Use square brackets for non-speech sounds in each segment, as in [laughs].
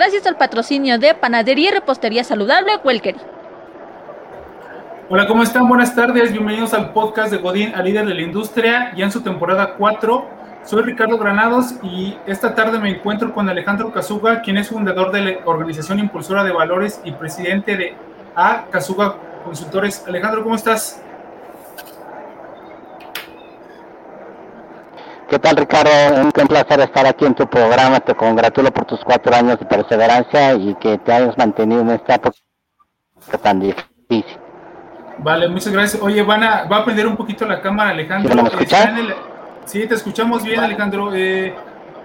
gracias al patrocinio de Panadería y Repostería Saludable Welkery. Hola, ¿cómo están? Buenas tardes, bienvenidos al podcast de Godín, a líder de la industria, ya en su temporada 4. Soy Ricardo Granados y esta tarde me encuentro con Alejandro Casuga, quien es fundador de la Organización Impulsora de Valores y presidente de A Casuga Consultores. Alejandro, ¿cómo estás? ¿Qué tal, Ricardo? Un placer estar aquí en tu programa. Te congratulo por tus cuatro años de perseverancia y que te hayas mantenido en esta época tan difícil. Vale, muchas gracias. Oye, van a, va a prender un poquito la cámara, Alejandro. ¿Me escuchas? Sí, te escuchamos bien, Alejandro. Eh,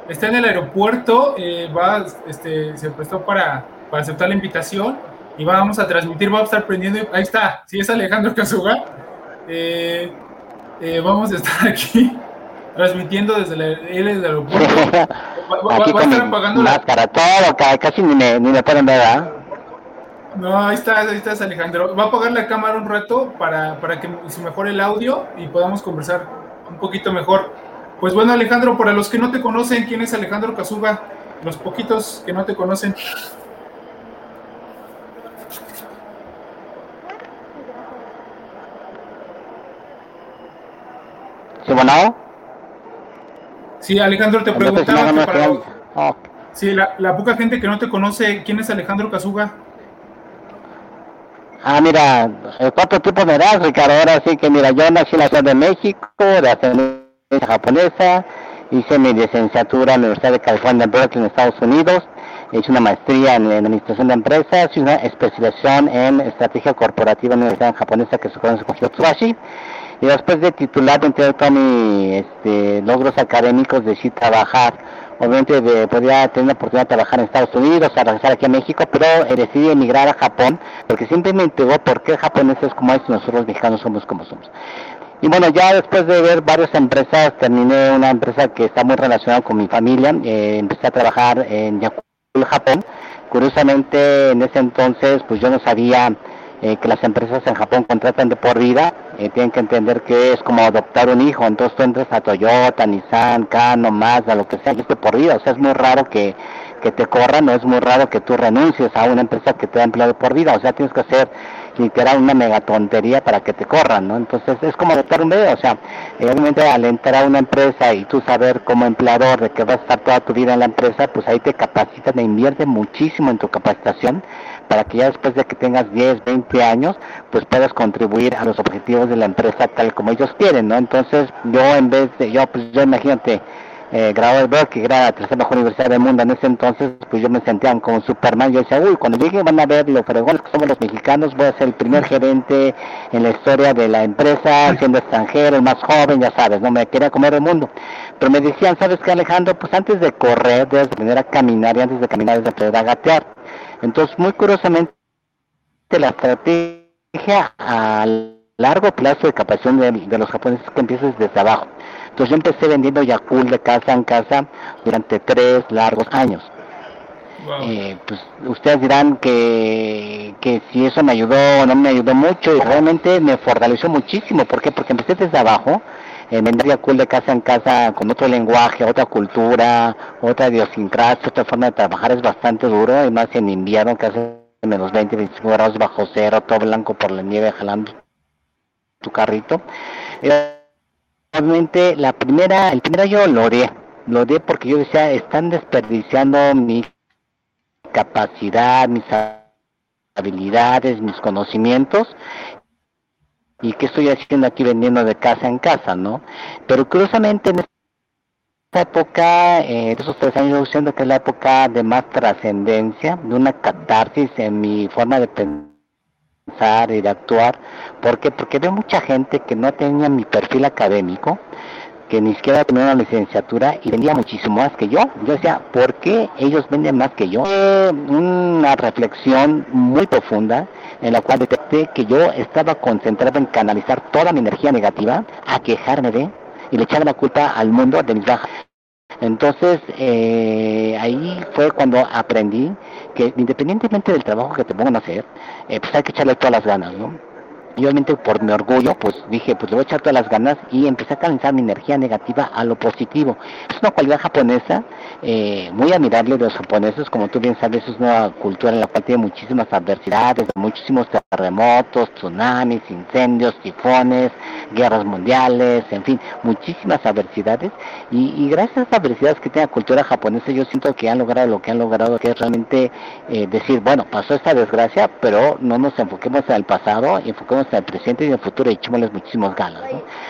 está en el aeropuerto, eh, va, este, se prestó para, para aceptar la invitación y vamos a transmitir, vamos a estar prendiendo. Ahí está, sí, es Alejandro Casuga. Eh, vamos a estar aquí transmitiendo desde el, desde aeropuerto. [laughs] Va, Aquí va, a estar apagando máscara, todo, casi ni me, ni me pueden ver, ¿ah? No, ahí estás, ahí estás Alejandro. Va a apagar la cámara un rato para, para que se mejore el audio y podamos conversar un poquito mejor. Pues bueno, Alejandro, para los que no te conocen, ¿quién es Alejandro Casuga? Los poquitos que no te conocen. ¿Sí, bueno? Sí, Alejandro, te preguntaba. para Sí, la, la, poca gente que no te conoce, ¿quién es Alejandro Casuga? Ah, mira, cuatro tipos de edad, Ricardo. Ahora sí que, mira, yo nací en la Ciudad de México, de ascendencia japonesa, hice mi licenciatura en la Universidad de California Berkeley, en Estados Unidos, hice una maestría en, Administración de Empresas y una especialización en Estrategia Corporativa en la Universidad japonesa que se conoce como Hitotsubashi y después de titular, entre todos mis este, logros académicos, decidí trabajar. Obviamente podría tener la oportunidad de trabajar en Estados Unidos, a regresar aquí a México, pero decidí emigrar a Japón, porque siempre me intrigó por qué japoneses como estos, nosotros los mexicanos somos como somos. Y bueno, ya después de ver varias empresas, terminé una empresa que está muy relacionada con mi familia, eh, empecé a trabajar en Yakult, Japón. Curiosamente, en ese entonces, pues yo no sabía eh, que las empresas en Japón contratan de por vida, eh, tienen que entender que es como adoptar un hijo, entonces tú entras a Toyota, Nissan, Kano, Mazda, lo que sea, y es de por vida, o sea, es muy raro que, que te corran, no es muy raro que tú renuncies a una empresa que te da empleo de por vida, o sea, tienes que hacer literal una megatontería para que te corran, ¿no? Entonces es como adoptar un bebé, o sea, eh, obviamente al entrar a una empresa y tú saber como empleador de que vas a estar toda tu vida en la empresa, pues ahí te capacitan, te invierte muchísimo en tu capacitación para que ya después de que tengas 10, 20 años, pues puedas contribuir a los objetivos de la empresa tal como ellos quieren, ¿no? Entonces, yo en vez de, yo, pues yo imagínate, eh, graduado de Berkeley, que era la tercera mejor universidad del mundo en ese entonces, pues yo me sentía como Superman. Yo decía, uy, cuando llegue van a ver lo fregones que somos los mexicanos, voy a ser el primer gerente en la historia de la empresa, siendo extranjero, el más joven, ya sabes, no me quería comer el mundo. Pero me decían, ¿sabes qué, Alejandro? Pues antes de correr, debes aprender a caminar y antes de caminar debes aprender a gatear. Entonces, muy curiosamente, la estrategia a largo plazo de capacitación de, los japoneses que empieza desde abajo. Entonces yo empecé vendiendo Yakult de casa en casa durante tres largos años. Eh, pues ustedes dirán que, que si eso me ayudó o no me ayudó mucho y realmente me fortaleció muchísimo. ¿Por qué? Porque empecé desde abajo eh, vender Yakult de casa en casa con otro lenguaje, otra cultura, otra idiosincrasia, otra forma de trabajar es bastante duro, y más en invierno que hace menos 20, 25 grados bajo cero, todo blanco por la nieve jalando tu carrito. Eh, realmente la primera, el primero yo lo odié, lo odié porque yo decía, están desperdiciando mi capacidad, mis habilidades, mis conocimientos y qué estoy haciendo aquí vendiendo de casa en casa, ¿no? Pero curiosamente en esta época, eh, esos tres años, yo que es la época de más trascendencia, de una catarsis en mi forma de pensar y de actuar. ¿Por qué? Porque veo mucha gente que no tenía mi perfil académico, que ni siquiera tenía una licenciatura y vendía muchísimo más que yo. Yo decía, ¿por qué ellos venden más que yo? una reflexión muy profunda en la cual detecté que yo estaba concentrado en canalizar toda mi energía negativa a quejarme de y le echar la culpa al mundo de mis bajas. Entonces, eh, ahí fue cuando aprendí que independientemente del trabajo que te pongan a hacer, eh, pues hay que echarle todas las ganas, ¿no? Y obviamente por mi orgullo, pues dije, pues le voy a echar todas las ganas y empecé a canalizar mi energía negativa a lo positivo. Es una cualidad japonesa eh, muy admirable de los japoneses, como tú bien sabes, es una cultura en la cual tiene muchísimas adversidades, muchísimos terremotos, tsunamis, incendios, tifones, guerras mundiales, en fin, muchísimas adversidades. Y, gracias a esas adversidades que tiene la cultura japonesa, yo siento que han logrado lo que han logrado, que es realmente eh, decir, bueno, pasó esta desgracia, pero no nos enfoquemos en el pasado, enfoquemos en el presente y en el futuro y echémosles muchísimos ganas.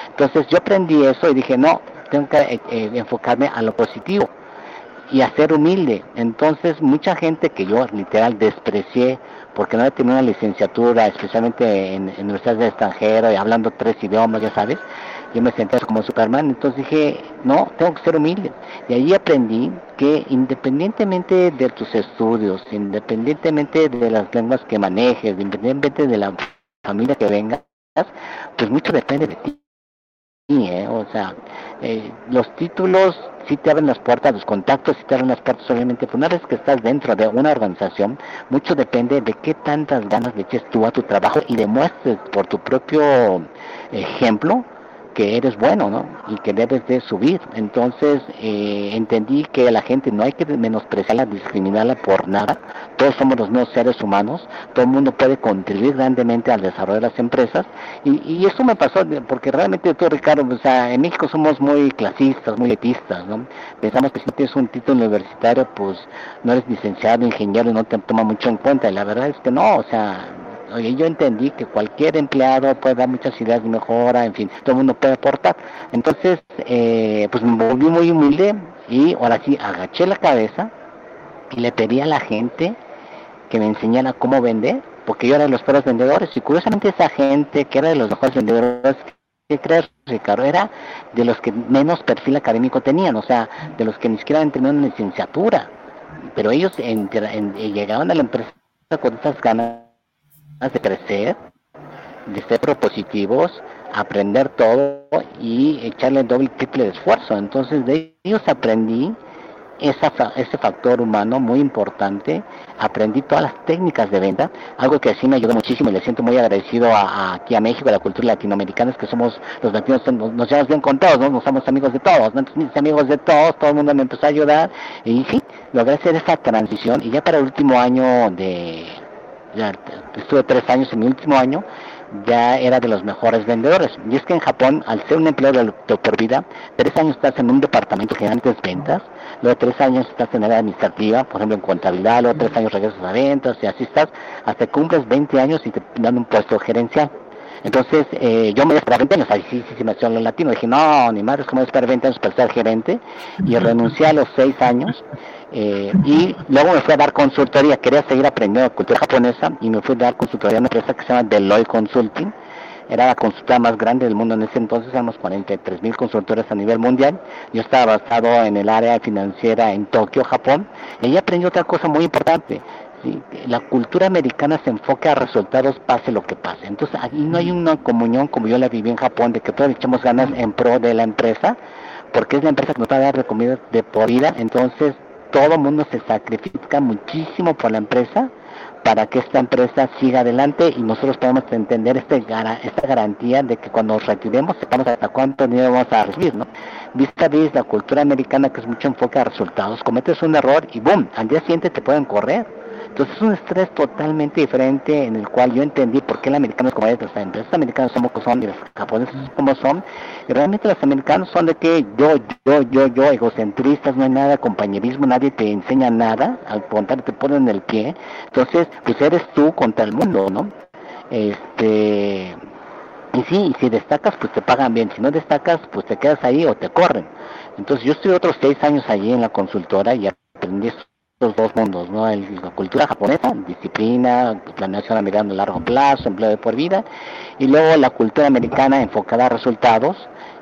Entonces yo aprendí eso y dije, no, tengo que eh, eh, enfocarme a lo positivo y a ser humilde. Entonces mucha gente que yo literal desprecié porque no tenido una licenciatura, especialmente en, universidades de y hablando tres idiomas, ya sabes, yo me sentía como Superman, entonces dije, no, tengo que ser humilde. Y ahí aprendí que independientemente de tus estudios, independientemente de las lenguas que manejes, independientemente de la familia que vengas, pues mucho depende de ti. ¿eh? O sea, eh, los títulos sí te abren las puertas, los contactos sí te abren las puertas, obviamente, pero una vez que estás dentro de una organización, mucho depende de qué tantas ganas le eches tú a tu trabajo y demuestres por tu propio ejemplo que eres bueno, ¿no? Y que debes de subir. Entonces eh, entendí que la gente no hay que menospreciarla, discriminarla por nada. Todos somos los nuevos seres humanos. Todo el mundo puede contribuir grandemente al desarrollo de las empresas. Y, y eso me pasó porque realmente tú, Ricardo, o sea, en México somos muy clasistas, muy elitistas, ¿no? Pensamos que si tienes un título universitario, pues no eres licenciado, ingeniero y no te toma mucho en cuenta. Y la verdad es que no, o sea, Oye, yo entendí que cualquier empleado puede dar muchas ideas de mejora, en fin, todo el mundo puede aportar. Entonces, eh, pues me volví muy humilde y ahora sí agaché la cabeza y le pedí a la gente que me enseñara cómo vender, porque yo era de los peores vendedores y curiosamente esa gente que era de los mejores vendedores ¿Qué crees, Ricardo? Era de los que menos perfil académico tenían, o sea, de los que ni siquiera habían una licenciatura. Pero ellos llegaban a la empresa con estas ganas de crecer, de ser propositivos, aprender todo y echarle doble triple de esfuerzo. Entonces de ellos aprendí esa, ese factor humano muy importante, aprendí todas las técnicas de venta, algo que sí me ayudó muchísimo y le siento muy agradecido a, aquí a México, a la cultura latinoamericana, es que somos los latinos, nos, nos llevamos bien con todos, ¿no? nos somos amigos de todos, amigos de todos, todo el mundo me empezó a ayudar y sí, logré hacer esa transición y ya para el último año de ya estuve tres años en mi último año, ya era de los mejores vendedores. Y es que en Japón, al ser un empleado de, por vida, tres años estás en un departamento que antes ventas, luego tres años estás en área administrativa, por ejemplo en contabilidad, luego tres años regresas a ventas y así estás, hasta que cumples 20 años y te dan un puesto gerencial. Entonces, eh, yo me esperaba 20 años, ahí sí, sí, sí me hacía lo latino. Dije, no, ni madre, es como esperar 20 años para ser gerente. Y renuncié a los 6 años. Eh, y luego me fui a dar consultoría. Quería seguir aprendiendo cultura japonesa y me fui a dar consultoría a una empresa que se llama Deloitte Consulting. Era la consultora más grande del mundo en ese entonces, éramos 43 mil consultores a nivel mundial. Yo estaba basado en el área financiera en Tokio, Japón. Y ahí aprendí otra cosa muy importante la cultura americana se enfoca a resultados pase lo que pase. Entonces, ahí no hay una comunión como yo la viví en Japón, de que todos echamos ganas en pro de la empresa, porque es la empresa que nos va a dar de comida de por vida. Entonces, todo el mundo se sacrifica muchísimo por la empresa para que esta empresa siga adelante y nosotros podemos entender este, esta garantía de que cuando nos retiremos sepamos hasta cuánto dinero vamos a recibir, ¿no? Vista vis la cultura americana que es mucho enfoque a resultados, cometes un error y boom, al día siguiente te pueden correr entonces es un estrés totalmente diferente en el cual yo entendí por qué los americanos como es, los empresas americanas somos como son y los japoneses como son. Y realmente los americanos son de que yo, yo, yo, yo, egocentristas, no hay nada, compañerismo, nadie te enseña nada, al contrario te ponen el pie. Entonces, pues eres tú contra el mundo, ¿no? Este... Y sí, y si destacas, pues te pagan bien. Si no destacas, pues te quedas ahí o te corren. Entonces yo estuve otros seis años allí en la consultora y aprendí los dos mundos, ¿no? la cultura japonesa, disciplina, planeación a mediano largo plazo, empleo de por vida, y luego la cultura americana enfocada a resultados,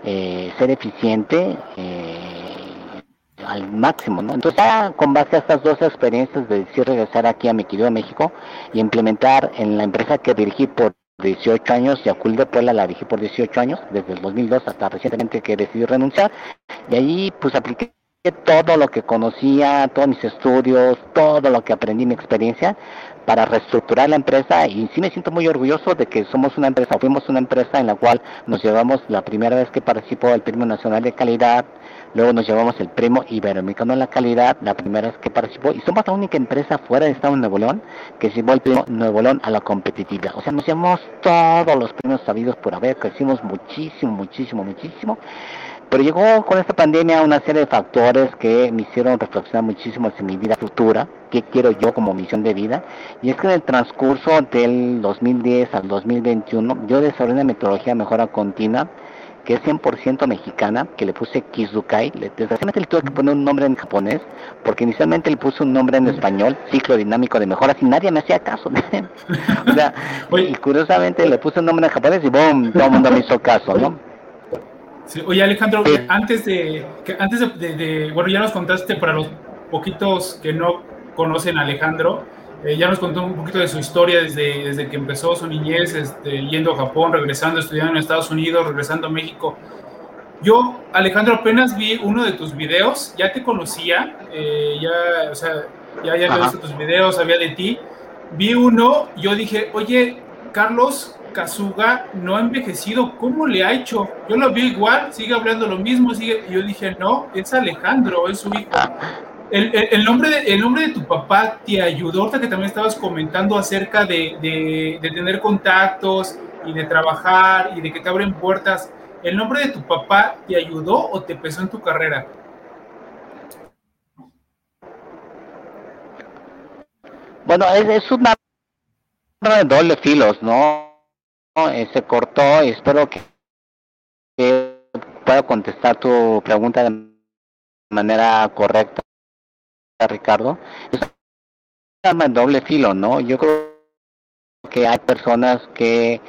eh, ser eficiente eh, al máximo, ¿no? Entonces, con base a estas dos experiencias de decir regresar aquí a mi querido México y implementar en la empresa que dirigí por 18 años, y a de Puebla la dirigí por 18 años, desde el 2002 hasta recientemente que decidí renunciar, y ahí pues apliqué todo lo que conocía, todos mis estudios, todo lo que aprendí, mi experiencia, para reestructurar la empresa y sí me siento muy orgulloso de que somos una empresa, fuimos una empresa en la cual nos llevamos la primera vez que participó el Premio Nacional de Calidad, luego nos llevamos el Premio Iberoamericano de la Calidad, la primera vez que participó, y somos la única empresa fuera del Estado de Nuevo León que llevó el Premio Nuevo León a la competitividad. O sea, nos llevamos todos los premios sabidos por haber, crecimos muchísimo, muchísimo, muchísimo. Pero llegó con esta pandemia una serie de factores que me hicieron reflexionar muchísimo en mi vida futura, qué quiero yo como misión de vida. Y es que en el transcurso del 2010 al 2021 yo desarrollé una metodología de mejora continua que es 100% mexicana, que le puse Kizukai. Desgraciadamente le tuve que poner un nombre en japonés, porque inicialmente le puse un nombre en español, ciclo dinámico de mejora, y nadie me hacía caso. [laughs] o sea, y curiosamente le puse un nombre en japonés y boom, todo el mundo me hizo caso, ¿no? Oye, Alejandro, antes, de, que, antes de, bueno, ya nos contaste para los poquitos que no conocen a Alejandro, eh, ya nos contó un poquito de su historia desde, desde que empezó su niñez, este, yendo a Japón, regresando, estudiando en Estados Unidos, regresando a México. Yo, Alejandro, apenas vi uno de tus videos, ya te conocía, eh, ya, o sea, ya, ya había visto tus videos, sabía de ti. Vi uno, yo dije, oye, Carlos, Kazuga no ha envejecido, ¿cómo le ha hecho? Yo lo vi igual, sigue hablando lo mismo, sigue. Yo dije, no, es Alejandro, es su hijo. El, nombre, de, el nombre de tu papá te ayudó, ahorita que también estabas comentando acerca de, tener contactos y de trabajar y de que te abren puertas. ¿El nombre de tu papá te ayudó o te pesó en tu carrera? Bueno, es, es una de doble filos, ¿no? Se cortó y espero que, pueda contestar tu pregunta de manera correcta, Ricardo. Es en doble filo, ¿no? Yo creo que hay personas que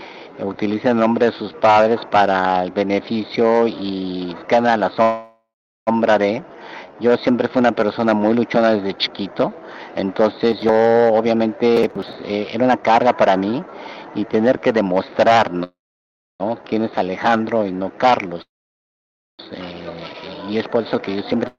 utilizan el nombre de sus padres para el beneficio y quedan a la sombra de. Yo siempre fui una persona muy luchona desde chiquito, entonces yo obviamente pues eh, era una carga para mí y tener que demostrar ¿no? quién es Alejandro y no Carlos. Eh, y es por eso que yo siempre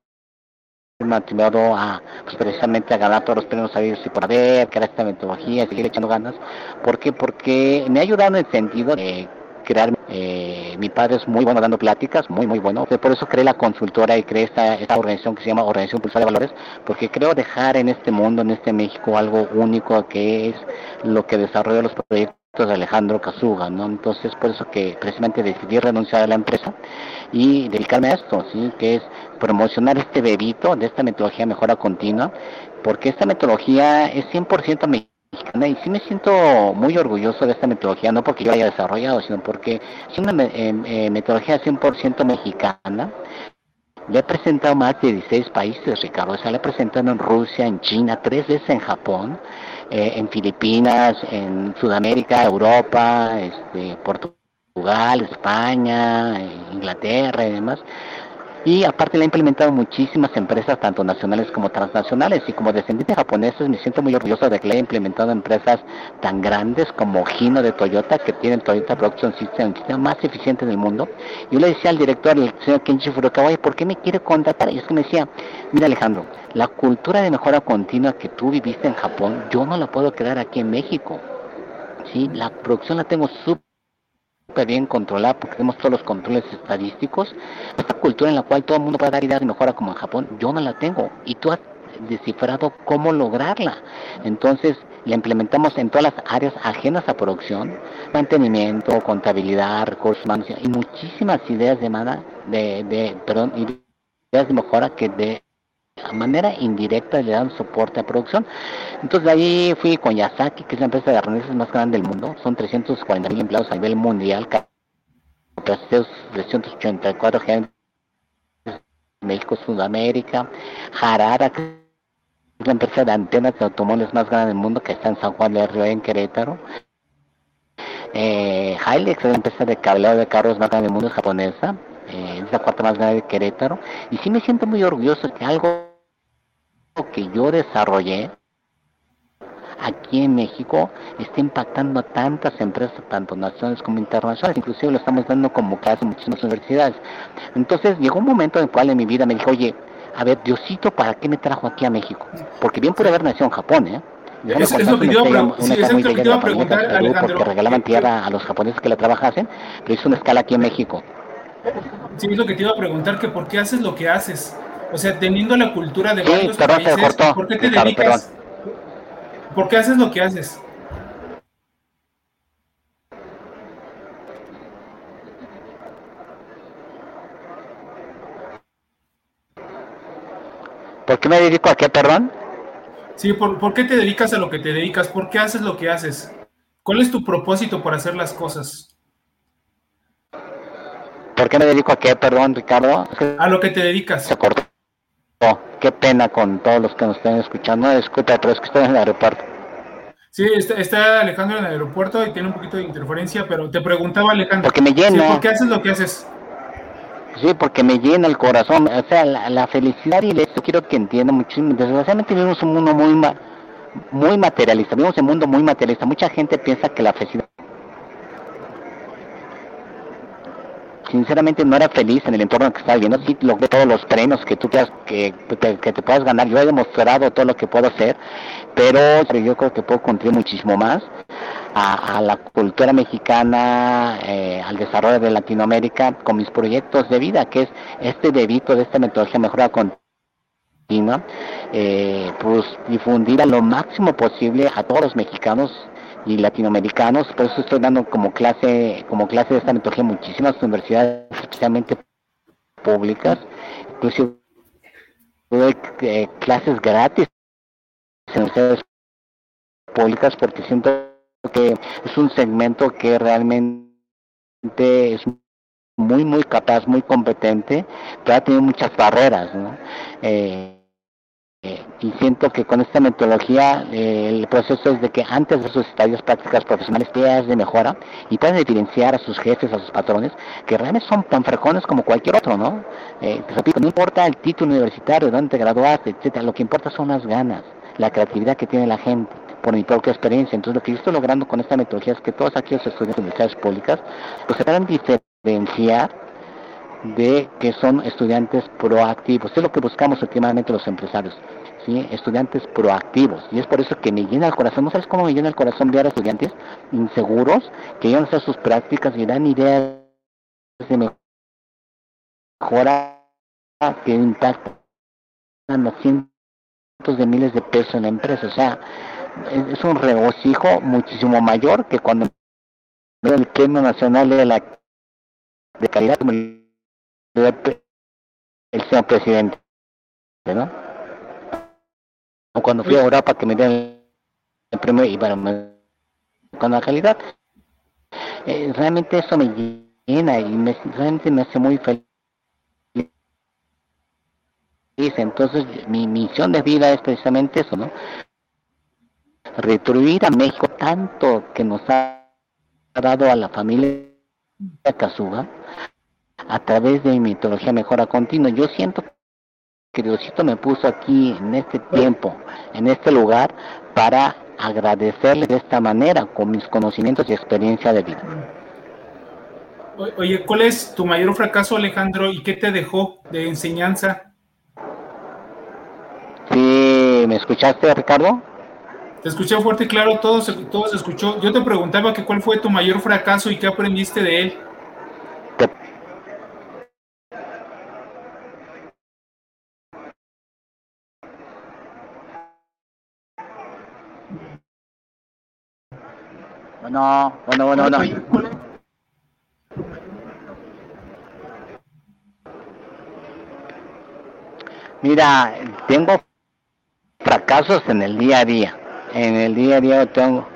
me he motivado a pues, precisamente a ganar todos los premios sabidos y por haber, crear esta metodología, seguir echando ganas. ¿Por qué? Porque me ha ayudado en el sentido de crear, eh, mi padre es muy bueno dando pláticas, muy, muy bueno. Por eso creé la consultora y creé esta, esta organización que se llama Organización Pulsar de Valores, porque creo dejar en este mundo, en este México, algo único que es lo que desarrolla los proyectos de Alejandro Casuga, ¿no? Entonces, por eso que precisamente decidí renunciar a la empresa y dedicarme a esto, ¿sí? Que es promocionar este bebito de esta metodología mejora continua, porque esta metodología es 100% mexicana y sí me siento muy orgulloso de esta metodología, no porque yo la haya desarrollado, sino porque es una eh, eh, metodología 100% mexicana. Le he presentado más de 16 países, Ricardo. O sea, le he presentado en Rusia, en China, tres veces en Japón. Eh, en Filipinas, en Sudamérica, Europa, este, Portugal, España, Inglaterra y demás. Y aparte le he implementado muchísimas empresas, tanto nacionales como transnacionales. Y como descendiente japoneses me siento muy orgulloso de que le he implementado empresas tan grandes como Hino de Toyota, que tienen Toyota Production System, el sistema más eficiente del mundo. Yo le decía al director, el señor Kenji Furukawa, ¿por qué me quiere contratar? Y es que me decía, mira Alejandro, la cultura de mejora continua que tú viviste en Japón, yo no la puedo crear aquí en México. ¿sí? La producción la tengo súper bien controlada porque tenemos todos los controles estadísticos. Esta cultura en la cual todo el mundo puede dar ideas de mejora como en Japón, yo no la tengo. Y tú has descifrado cómo lograrla. Entonces, la implementamos en todas las áreas ajenas a producción, mantenimiento, contabilidad, recursos humanos y muchísimas ideas de, de, de, perdón, ideas de mejora que de manera indirecta le dan soporte a producción. Entonces de ahí fui con Yasaki, que es la empresa de arneses más grande del mundo. Son 340 mil empleados a nivel mundial, 384 gente México, Sudamérica. Harara, que es la empresa de antenas de automóviles más grande del mundo, que está en San Juan del Río, en Querétaro. Eh, Hilux es la empresa de cableado de carros más grande del mundo, es japonesa. Eh, es la cuarta más grande de Querétaro. Y sí me siento muy orgulloso que algo que yo desarrollé aquí en México está impactando a tantas empresas, tanto nacionales como internacionales, inclusive lo estamos dando como caso en muchísimas universidades. Entonces llegó un momento en el cual en mi vida me dijo, oye, a ver, Diosito, ¿para qué me trajo aquí a México? Porque bien puede haber nacido en Japón, ¿eh? Es, es lo que te iba a preguntar, Porque regalaban tierra a los japoneses que la trabajasen, pero hizo una escala aquí en México. Sí, es lo que te iba a preguntar, que por qué haces lo que haces. O sea, teniendo la cultura de sí, varios países, ¿por qué te dedicas? ¿Por qué haces lo que haces? ¿Por qué me dedico a qué, perdón? Sí, ¿por, ¿por, qué te dedicas a lo que te dedicas? ¿Por qué haces lo que haces? ¿Cuál es tu propósito para hacer las cosas? ¿Por qué me dedico a qué, perdón, Ricardo? A lo que te dedicas. Se cortó. Oh, qué pena con todos los que nos estén escuchando. Disculpa, pero es que estoy en el aeropuerto. Sí, está, está, Alejandro en el aeropuerto y tiene un poquito de interferencia, pero te preguntaba, Alejandro. Porque me llena. ¿Por qué haces lo que haces? Sí, porque me llena el corazón. O sea, la, felicidad y esto quiero que entiendan muchísimo. Desgraciadamente vivimos un mundo muy, muy materialista. Vivimos un mundo muy materialista. Mucha gente piensa que la felicidad sinceramente no era feliz en el entorno que estaba viviendo. Sí logré todos los premios que tú quieras, que, que, te puedas ganar. Yo he demostrado todo lo que puedo hacer, pero yo creo que puedo contribuir muchísimo más a, la cultura mexicana, eh, al desarrollo de Latinoamérica con mis proyectos de vida, que es este debito de esta metodología mejora continua, eh, pues difundir a lo máximo posible a todos los mexicanos y latinoamericanos, por eso estoy dando como clase, como clase de esta metodología muchísimas universidades, especialmente públicas, inclusive doy eh, clases gratis en universidades públicas porque siento que es un segmento que realmente es muy muy capaz, muy competente, pero ha tenido muchas barreras, ¿no? Eh, y siento que con esta metodología eh, el proceso es de que antes de sus estadios prácticas profesionales ideas de mejora y pueden diferenciar a sus jefes, a sus patrones, que realmente son tan frecuentes como cualquier otro, ¿no? Eh, repito, no importa el título universitario, dónde te graduaste, etcétera, lo que importa son las ganas, la creatividad que tiene la gente por mi propia experiencia. Entonces, lo que yo estoy logrando con esta metodología es que todos aquellos estudiantes de universidades públicas pues se puedan diferenciar de que son estudiantes proactivos. Es lo que buscamos últimamente los empresarios. ¿sí? estudiantes proactivos. Y es por eso que me llena el corazón. ¿No sabes cómo me llena el corazón ver a estudiantes inseguros que iban a hacer sus prácticas y dan ideas de mejora que impactan a cientos de miles de pesos en la empresa? O sea, es un regocijo muchísimo mayor que cuando el premio nacional de la de calidad como el señor presidente, ¿no? Cuando fui a Europa que me dieron el premio y bueno, con la calidad, eh, realmente eso me llena y me, realmente me hace muy feliz. Entonces mi misión de vida es precisamente eso, ¿no? Retribuir a México tanto que nos ha dado a la familia Casuga a través de mi mitología mejora continua. Yo siento que Diosito me puso aquí en este tiempo, en este lugar, para agradecerle de esta manera, con mis conocimientos y experiencia de vida. Oye, ¿cuál es tu mayor fracaso, Alejandro, y qué te dejó de enseñanza? Sí, ¿me escuchaste, Ricardo? Te escuché fuerte y claro, todo se, todo se escuchó. Yo te preguntaba que cuál fue tu mayor fracaso y qué aprendiste de él. Bueno, bueno, bueno, bueno. Mira, tengo fracasos en el día a día. En el día a día tengo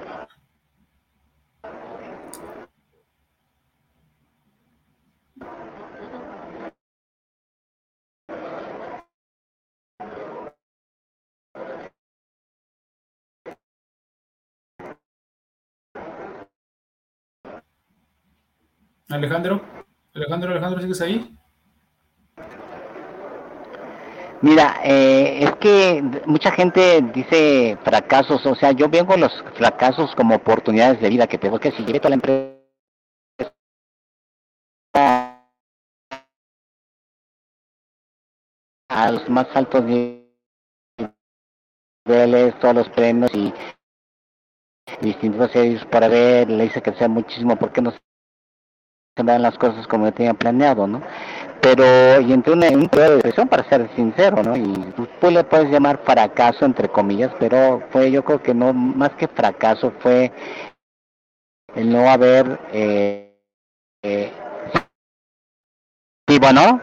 Alejandro, Alejandro, Alejandro, ¿sigues ahí? Mira, eh, es que mucha gente dice fracasos, o sea, yo vengo los fracasos como oportunidades de vida que tengo que si toda la empresa a los más altos niveles, todos los premios y distintos series para ver, le hice que sea muchísimo porque no se dan las cosas como yo tenía planeado, ¿no? Pero, y entré en un periodo de depresión para ser sincero, ¿no? Y tú le puedes llamar fracaso, entre comillas, pero fue, yo creo que no, más que fracaso, fue el no haber, eh, eh, sí, bueno,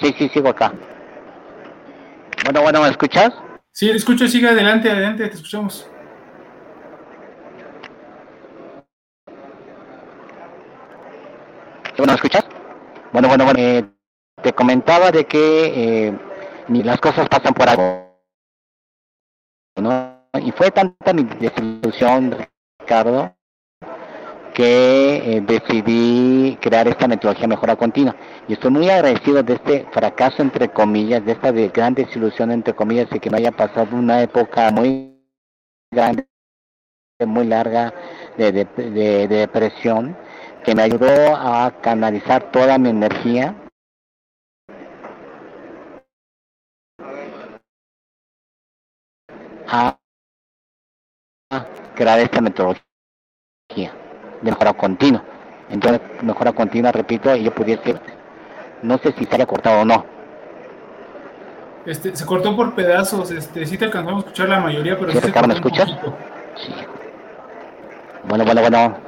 sí, sí, sigo acá. Bueno, bueno, ¿me escuchas? Sí, escucho, sigue adelante, adelante, te escuchamos. Bueno, ¿me escuchas? Bueno, bueno, bueno, eh, te comentaba de que eh, las cosas pasan por algo, ¿no? Y fue tanta mi desilusión, Ricardo, que eh, decidí crear esta metodología mejora continua. Y estoy muy agradecido de este fracaso, entre comillas, de esta de gran desilusión, entre comillas, y que me haya pasado una época muy grande, muy larga de, de, de depresión que me ayudó a canalizar toda mi energía a crear esta metodología de mejora continua. Entonces, mejora continua, repito, y yo pudiese, no sé si se haya cortado o no. Este, se cortó por pedazos, este, sí te alcanzamos a escuchar la mayoría, pero ¿Sí, sí me escuchas? Sí. Bueno, bueno, bueno.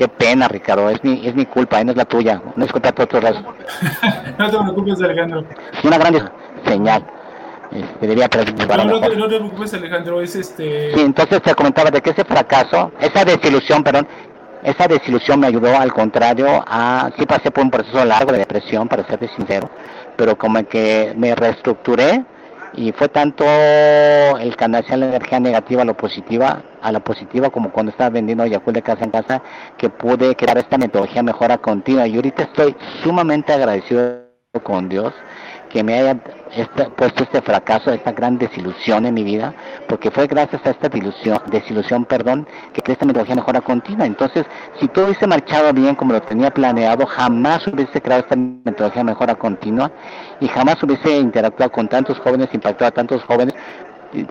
Qué pena, Ricardo, es mi, es mi culpa, no es la tuya, no es culpa de otros lados. [laughs] no te preocupes, Alejandro. Es una gran señal. Este, debería no, no, te, no te preocupes, Alejandro, es este... Sí, entonces te comentaba de que ese fracaso, esa desilusión, perdón, esa desilusión me ayudó al contrario a, sí pasé por un proceso largo de depresión, para serte sincero, pero como que me reestructuré y fue tanto el canalizar la energía negativa a lo positiva, a la positiva como cuando estaba vendiendo Yakul de casa en casa, que pude crear esta metodología mejora continua. Y ahorita estoy sumamente agradecido con Dios que me haya puesto este fracaso, esta gran desilusión en mi vida, porque fue gracias a esta desilusión, desilusión perdón, que esta metodología mejora continua. Entonces, si todo hubiese marchado bien como lo tenía planeado, jamás hubiese creado esta metodología mejora continua y jamás hubiese interactuado con tantos jóvenes, impactado a tantos jóvenes,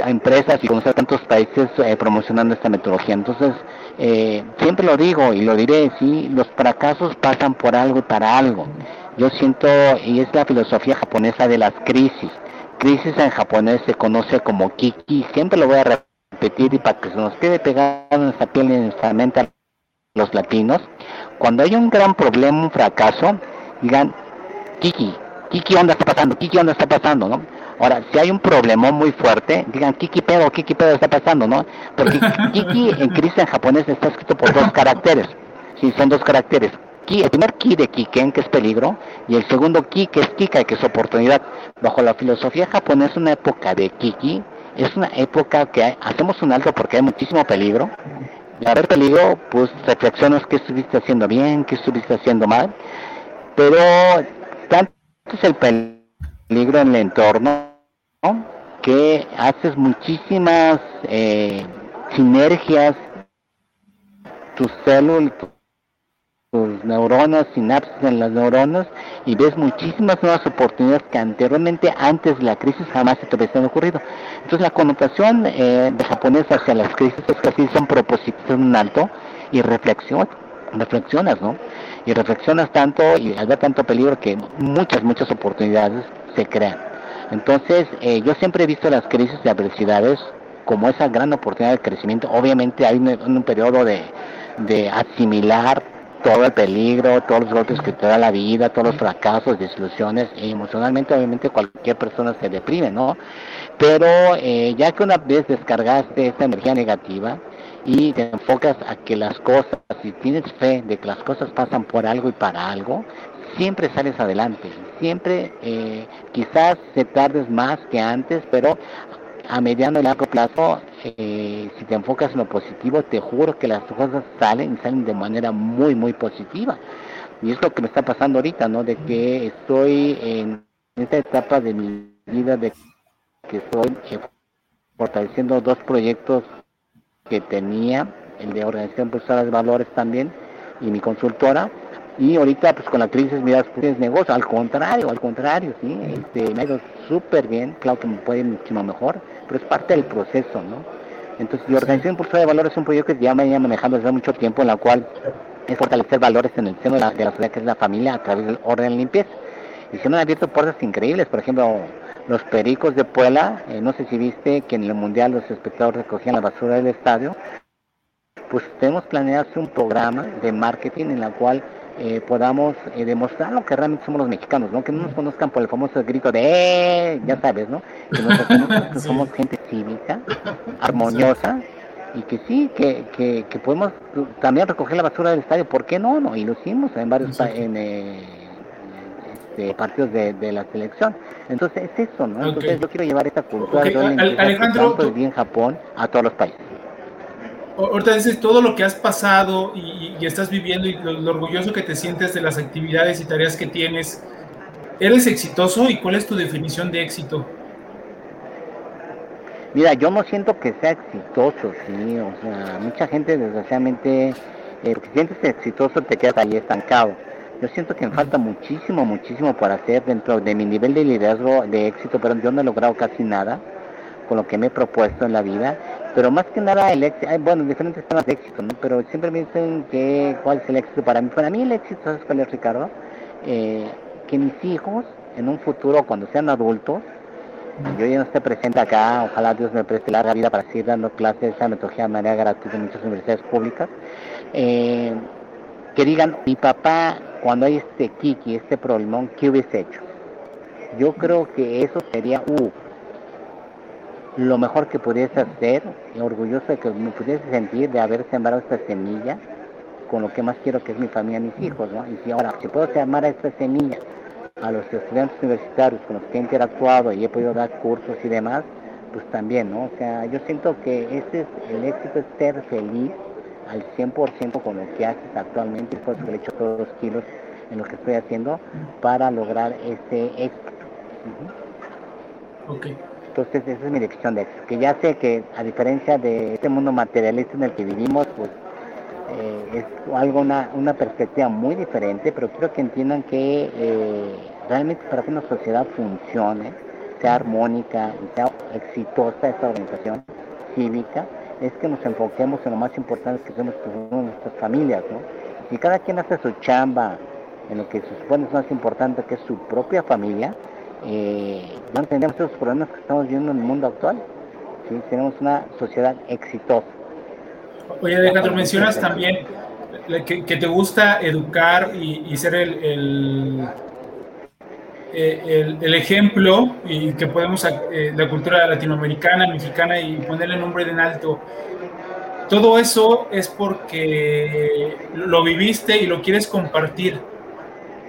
a empresas y conocer tantos países eh, promocionando esta metodología. Entonces, eh, siempre lo digo y lo diré, sí, los fracasos pasan por algo y para algo. Yo siento, y es la filosofía japonesa de las crisis. Crisis en japonés se conoce como kiki, siempre lo voy a repetir y para que se nos quede pegado en nuestra piel y en nuestra mente a los latinos. Cuando hay un gran problema, un fracaso, digan, kiki, kiki onda está pasando, kiki onda está pasando, ¿no? Ahora, si hay un problema muy fuerte, digan Kiki pedo, Kiki pedo está pasando, ¿no? Porque [laughs] Kiki en crisis en japonés está escrito por dos caracteres. Sí, son dos caracteres el primer ki de Kiken, que es peligro, y el segundo ki, que es Kika, que es oportunidad. Bajo la filosofía japonesa, una época de Kiki es una época que hacemos un alto porque hay muchísimo peligro. Y al haber peligro, pues reflexionas qué estuviste haciendo bien, qué estuviste haciendo mal. Pero tanto es el peligro en el entorno que haces muchísimas eh, sinergias, tus células, tus neuronas, sinapsis en las neuronas y ves muchísimas nuevas oportunidades que anteriormente, antes de la crisis, jamás se te hubiesen ocurrido. Entonces la connotación eh, de japonés hacia las crisis es que así son propósitos en alto y reflexión, reflexionas, ¿no? Y reflexionas tanto y hay tanto peligro que muchas, muchas oportunidades se crean. Entonces, eh, yo siempre he visto las crisis de adversidades como esa gran oportunidad de crecimiento. Obviamente hay un, periodo de, de asimilar todo el peligro, todos los golpes que te da la vida, todos los fracasos, desilusiones, y emocionalmente obviamente cualquier persona se deprime, ¿no? Pero eh, ya que una vez descargaste esta energía negativa y te enfocas a que las cosas, si tienes fe de que las cosas pasan por algo y para algo, siempre sales adelante, siempre eh, quizás se tardes más que antes, pero a mediano y largo plazo, eh, si te enfocas en lo positivo, te juro que las cosas salen y salen de manera muy, muy positiva. Y es lo que me está pasando ahorita, ¿no? De que estoy en esta etapa de mi vida de que estoy eh, fortaleciendo dos proyectos que tenía, el de organización personal de valores también y mi consultora, Y ahorita, pues con la crisis, mira, pues tienes negocio, al contrario, al contrario, ¿sí? Este, me ha ido súper bien, claro que me puede ir muchísimo mejor, pero es parte del proceso, ¿no? Entonces, la Organización Impulsora de Valores es un proyecto que ya me venía manejando desde hace mucho tiempo, en la cual es fortalecer valores en el seno de la, de la sociedad, que es la familia, a través del orden de limpieza. Y se me han abierto puertas increíbles, por ejemplo, los Pericos de Puebla, eh, no sé si viste que en el Mundial los espectadores recogían la basura del estadio, pues tenemos planeado hacer un programa de marketing en la cual eh, podamos eh, demostrar lo que realmente somos los mexicanos, ¿no? Que no nos conozcan por el famoso grito de ¡Eh! ya sabes, ¿no? Que nos reconozcan [laughs] que somos gente cívica, armoniosa, y que sí, que, que, que, podemos también recoger la basura del estadio, ¿por qué no? no? Y lo hicimos en varios en, eh, este, partidos de, de, la selección. Entonces es eso, ¿no? Entonces okay. yo quiero llevar esta cultura okay. de Alejandro, tanto en Japón a todos los países ahorita dices todo lo que has pasado y, y estás viviendo y lo, lo, orgulloso que te sientes de las actividades y tareas que tienes. ¿Eres exitoso y cuál es tu definición de éxito? Mira, yo no siento que sea exitoso, sí, o sea, mucha gente desgraciadamente, eh, porque sientes exitoso te quedas ahí estancado. Yo siento que me falta muchísimo, muchísimo por hacer dentro de mi nivel de liderazgo de éxito, pero yo no he logrado casi nada con lo que me he propuesto en la vida pero más que nada el éxito, bueno, diferentes temas de éxito, ¿no? Pero siempre me dicen que cuál es el éxito para mí. Para mí el éxito, ¿sabes cuál es, Ricardo? Eh, que mis hijos, en un futuro, cuando sean adultos, yo ya no esté presente acá, ojalá Dios me preste larga vida para seguir dando clases de metodología de manera gratuita en muchas universidades públicas, eh, que digan, mi papá, cuando hay este kiki, este problemón, ¿qué hubiese hecho? Yo creo que eso sería, uh, lo mejor que pudiese hacer, y orgulloso de que me pudiese sentir de haber sembrado esta semilla con lo que más quiero que es mi familia, mis hijos, ¿no? Y si ahora, si puedo sembrar esta semilla a los estudiantes universitarios con los que he interactuado y he podido dar cursos y demás, pues también, ¿no? O sea, yo siento que este es el éxito es ser feliz al 100% con lo que haces actualmente, y por eso le he hecho todos los kilos en lo que estoy haciendo para lograr ese éxito. Uh -huh. Ok. Entonces esa es mi lección de éxito, que ya sé que a diferencia de este mundo materialista en el que vivimos, pues eh, es algo, una, una perspectiva muy diferente, pero quiero que entiendan que eh, realmente para que una sociedad funcione, sea armónica sea exitosa esta organización cívica, es que nos enfoquemos en lo más importante que somos nuestras familias, ¿no? Si cada quien hace su chamba en lo que se supone es más importante que es su propia familia, eh, no tendríamos esos problemas que estamos viendo en el mundo actual. ¿sí? Tenemos una sociedad exitosa. Oye, Alejandro, mencionas también que, te gusta educar y, ser el, el, el, el, ejemplo y que podemos eh, la cultura latinoamericana, mexicana y ponerle nombre en alto. Todo eso es porque lo viviste y lo quieres compartir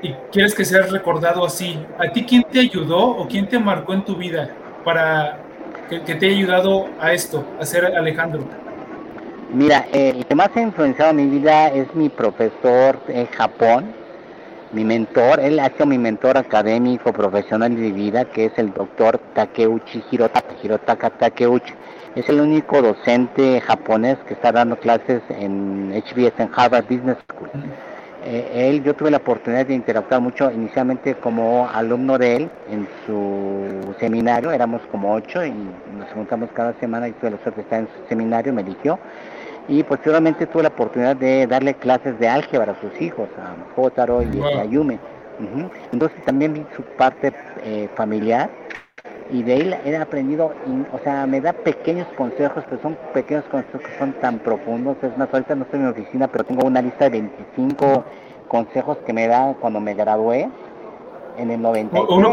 y quieres que seas recordado así. ¿A ti quién te ayudó o quién te marcó en tu vida para que, que te haya ayudado a esto, a ser Alejandro? Mira, eh, el que más ha influenciado mi vida es mi profesor en Japón, mi mentor, él ha sido mi mentor académico, profesional de vida, que es el doctor Takeuchi Hirotaka, Hirotaka Takeuchi. Es el único docente japonés que está dando clases en HBS, en Harvard Business School. Eh, él, yo tuve la oportunidad de interactuar mucho inicialmente como alumno de él en su seminario, éramos como ocho y nos juntamos cada semana y tuve la suerte de estar en su seminario, me eligió y posteriormente tuve la oportunidad de darle clases de álgebra a sus hijos, a Jotaro y wow. a Yume. Uh -huh. Entonces también vi su parte eh, familiar y de él he aprendido, o sea, me da pequeños consejos, pero son pequeños consejos que son tan profundos. Es más, ahorita no estoy en mi oficina, pero tengo una lista de 25 consejos que me da cuando me gradué en el 90. Uno,